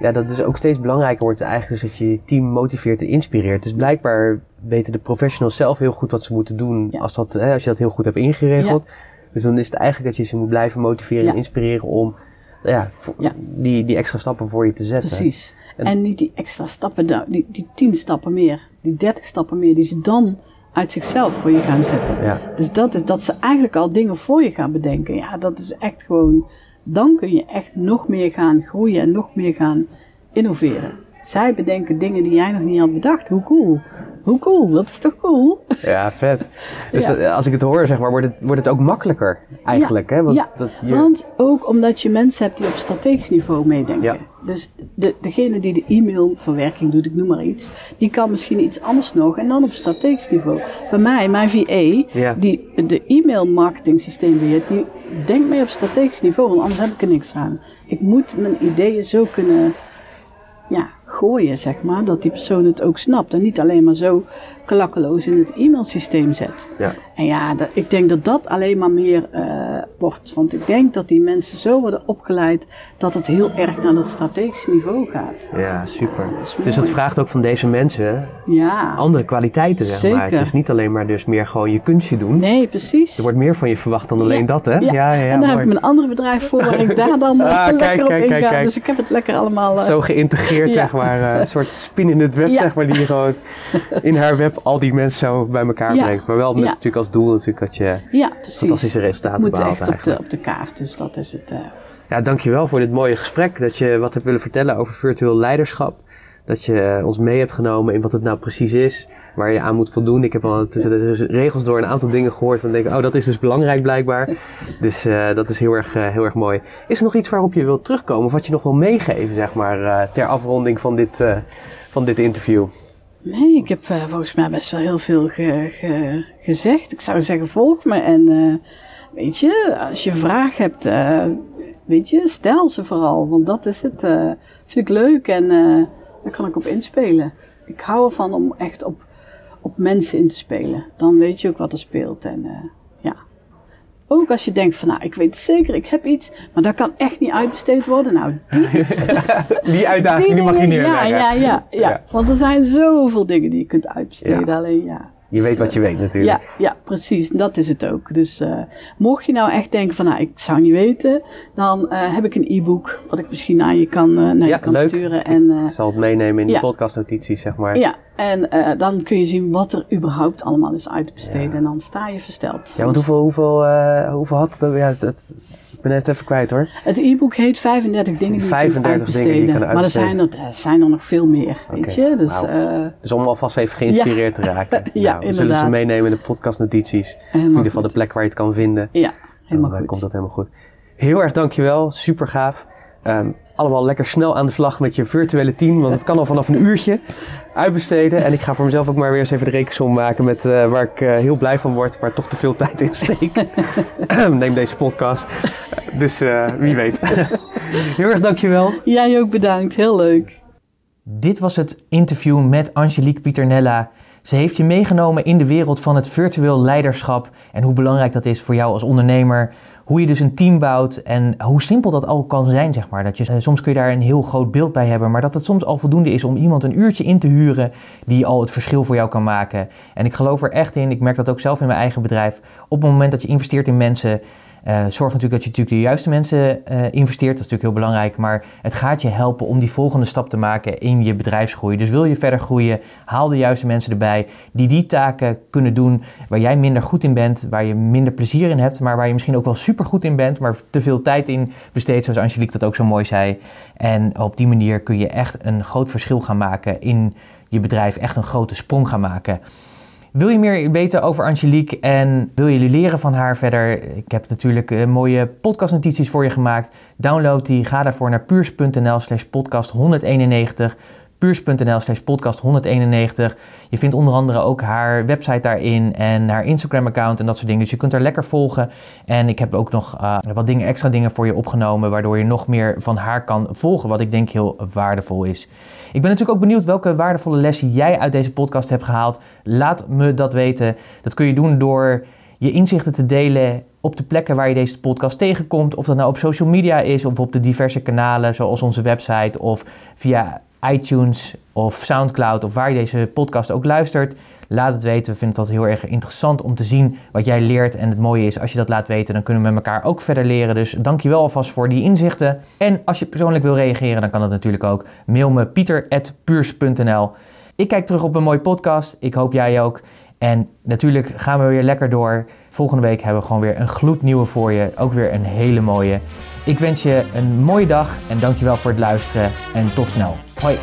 Speaker 1: ja, dat dus ook steeds belangrijker wordt eigenlijk dus dat je je team motiveert en inspireert. Dus blijkbaar weten de professionals zelf heel goed wat ze moeten doen als, dat, hè, als je dat heel goed hebt ingeregeld. Dus dan is het eigenlijk dat je ze moet blijven motiveren en inspireren om ja, Die, die extra stappen voor je te zetten.
Speaker 2: Precies. En, niet die extra stappen, die, die tien stappen meer, die dertig stappen meer, die ze dan uit zichzelf voor je gaan zetten. Ja. Dus dat is dat ze eigenlijk al dingen voor je gaan bedenken. Ja, dat is echt gewoon. Dan kun je echt nog meer gaan groeien en nog meer gaan innoveren. Zij bedenken dingen die jij nog niet had bedacht. Hoe cool. Hoe cool, dat is toch cool?
Speaker 1: Ja, vet. Dus Dat, als ik het hoor, zeg maar, wordt het, wordt het ook makkelijker eigenlijk.
Speaker 2: Ja,
Speaker 1: hè?
Speaker 2: Want, ja. Dat je... want ook omdat je mensen hebt die op strategisch niveau meedenken. Dus de, degene die de e-mailverwerking doet, ik noem maar iets, die kan misschien iets anders nog en dan op strategisch niveau. Bij mij, mijn VA, die de e-mail marketing systeem beheert, die denkt mee op strategisch niveau, want anders heb ik er niks aan. Ik moet mijn ideeën zo kunnen ja, gooien, zeg maar. Dat die persoon het ook snapt. En niet alleen maar zo klakkeloos in het e-mailsysteem zet. Ja. En ja, dat, ik denk dat dat alleen maar meer uh, wordt. Want ik denk dat die mensen zo worden opgeleid dat het heel erg naar dat strategische niveau gaat.
Speaker 3: Ja, super. Dus dat vraagt ook van deze mensen ja. andere kwaliteiten, zeg Zeker. maar. Het is niet alleen maar dus meer gewoon je kunstje doen.
Speaker 2: Nee, precies.
Speaker 3: Er wordt meer van je verwacht dan alleen dat, hè? Ja,
Speaker 2: ja, ja. en daar heb ik mijn andere bedrijf voor waar ik daar dan (laughs) ah, lekker kijk, op kijk, inga. Kijk, dus ik heb het lekker allemaal... Uh,
Speaker 3: zo geïntegreerd, (laughs) zeg maar. een soort spin in het web, zeg maar. Die gewoon in haar web al die mensen zo bij elkaar brengt. Maar wel met natuurlijk als doel natuurlijk dat je ja, fantastische resultaten
Speaker 2: Moet
Speaker 3: behaalt
Speaker 2: echt op de, op de kaart, dus dat is het. Uh...
Speaker 3: Ja, dankjewel voor dit mooie gesprek. Dat je wat hebt willen vertellen over virtueel leiderschap. Dat je eh, ons mee hebt genomen in wat het nou precies is. Waar je aan moet voldoen. Ik heb al tussen de regels door een aantal dingen gehoord. Van denk, oh, dat is dus belangrijk blijkbaar. (laughs) Dus uh, dat is heel erg, uh, heel erg mooi. Is er nog iets waarop je wilt terugkomen? Of wat je nog wil meegeven, zeg maar, ter afronding van dit, van dit interview?
Speaker 2: Nee, ik heb uh, volgens mij best wel heel veel ge, ge, gezegd. Ik zou zeggen, volg me. En uh, weet je, als je vraag hebt, uh, weet je, stel ze vooral. Want dat is het. vind ik leuk en daar kan ik op inspelen. Ik hou ervan om echt op, op mensen in te spelen. Dan weet je ook wat er speelt. En. Ook als je denkt van, nou, ik weet zeker, ik heb iets, maar dat kan echt niet uitbesteed worden. Nou, die, (laughs)
Speaker 3: die uitdaging, die, mag je neerleggen.
Speaker 2: Ja, ja, ja, ja, Want er zijn zoveel dingen die je kunt uitbesteden. Alleen, ja.
Speaker 3: Je weet wat je weet natuurlijk.
Speaker 2: Ja, ja precies. Dat is het ook. Dus uh, mocht je nou echt denken van, nou, ik zou niet weten, dan uh, heb ik een e-book wat ik misschien naar je kan, uh, naar je kan sturen. En,
Speaker 3: ik zal het meenemen in de podcastnotities, zeg maar.
Speaker 2: Ja, en dan kun je zien wat er überhaupt allemaal is uit te besteden. En dan sta je versteld.
Speaker 3: Ja, want hoeveel, hoeveel, hoeveel had het? Ja, het, ben het even kwijt hoor.
Speaker 2: Het e-book heet 35 dingen die 35 je. Dingen die je kan maar er zijn er, zijn er nog veel meer, weet je. Dus,
Speaker 3: uh, dus om alvast even geïnspireerd te raken. (laughs) ja, nou, we zullen ze meenemen in de podcastnotities. in ieder geval de plek waar je het kan vinden.
Speaker 2: Ja, helemaal
Speaker 3: dan,
Speaker 2: goed.
Speaker 3: komt dat helemaal goed. Heel erg dankjewel, super gaaf. Um, allemaal lekker snel aan de slag met je virtuele team. Want het kan al vanaf een uurtje uitbesteden. En ik ga voor mezelf ook maar weer eens even de rekensom maken met uh, waar ik uh, heel blij van word, waar toch te veel tijd in steek. (laughs) Neem deze podcast. Dus uh, wie weet. (laughs) heel erg dankjewel.
Speaker 2: Jij ook bedankt, heel leuk.
Speaker 1: Dit was het interview met Angelique Pieternella. Ze heeft je meegenomen in de wereld van het virtueel leiderschap en hoe belangrijk dat is voor jou als ondernemer hoe je dus een team bouwt en hoe simpel dat al kan zijn, zeg maar. Dat je, eh, soms kun je daar een heel groot beeld bij hebben, maar dat het soms al voldoende is om iemand een uurtje in te huren die al het verschil voor jou kan maken. En ik geloof er echt in, ik merk dat ook zelf in mijn eigen bedrijf. Op het moment dat je investeert in mensen, uh, zorg natuurlijk dat je natuurlijk de juiste mensen uh, investeert. Dat is natuurlijk heel belangrijk. Maar het gaat je helpen om die volgende stap te maken in je bedrijfsgroei. Dus wil je verder groeien, haal de juiste mensen erbij die die taken kunnen doen waar jij minder goed in bent, waar je minder plezier in hebt, maar waar je misschien ook wel super goed in bent, maar te veel tijd in besteedt, zoals Angelique dat ook zo mooi zei. En op die manier kun je echt een groot verschil gaan maken in je bedrijf, echt een grote sprong gaan maken. Wil je meer weten over Angelique en wil je leren van haar verder? Ik heb natuurlijk uh, mooie podcastnotities voor je gemaakt. Download die, ga daarvoor naar puurs.nl slash podcast 191 puurs.nl slash podcast 191. Je vindt onder andere ook haar website daarin en haar Instagram account en dat soort dingen. Dus je kunt haar lekker volgen. En ik heb ook nog uh, wat dingen, extra dingen voor je opgenomen, waardoor je nog meer van haar kan volgen, wat ik denk heel waardevol is. Ik ben natuurlijk ook benieuwd welke waardevolle lessen jij uit deze podcast hebt gehaald. Laat me dat weten. Dat kun je doen door je inzichten te delen op de plekken waar je deze podcast tegenkomt. Of dat nou op social media is of op de diverse kanalen zoals onze website of via iTunes of Soundcloud of waar je deze podcast ook luistert. Laat het weten. We vinden het altijd heel erg interessant om te zien wat jij leert. En het mooie is, als je dat laat weten, dan kunnen we met elkaar ook verder leren. Dus dankjewel alvast voor die inzichten. En als je persoonlijk wil reageren, dan kan dat natuurlijk ook. Mail me pieter.puurs.nl Ik kijk terug op een mooie podcast. Ik hoop jij ook. En natuurlijk gaan we weer lekker door. Volgende week hebben we gewoon weer een gloednieuwe voor je. Ook weer een hele mooie. Ik wens je een mooie dag en dankjewel voor het luisteren. En tot snel. Hoi.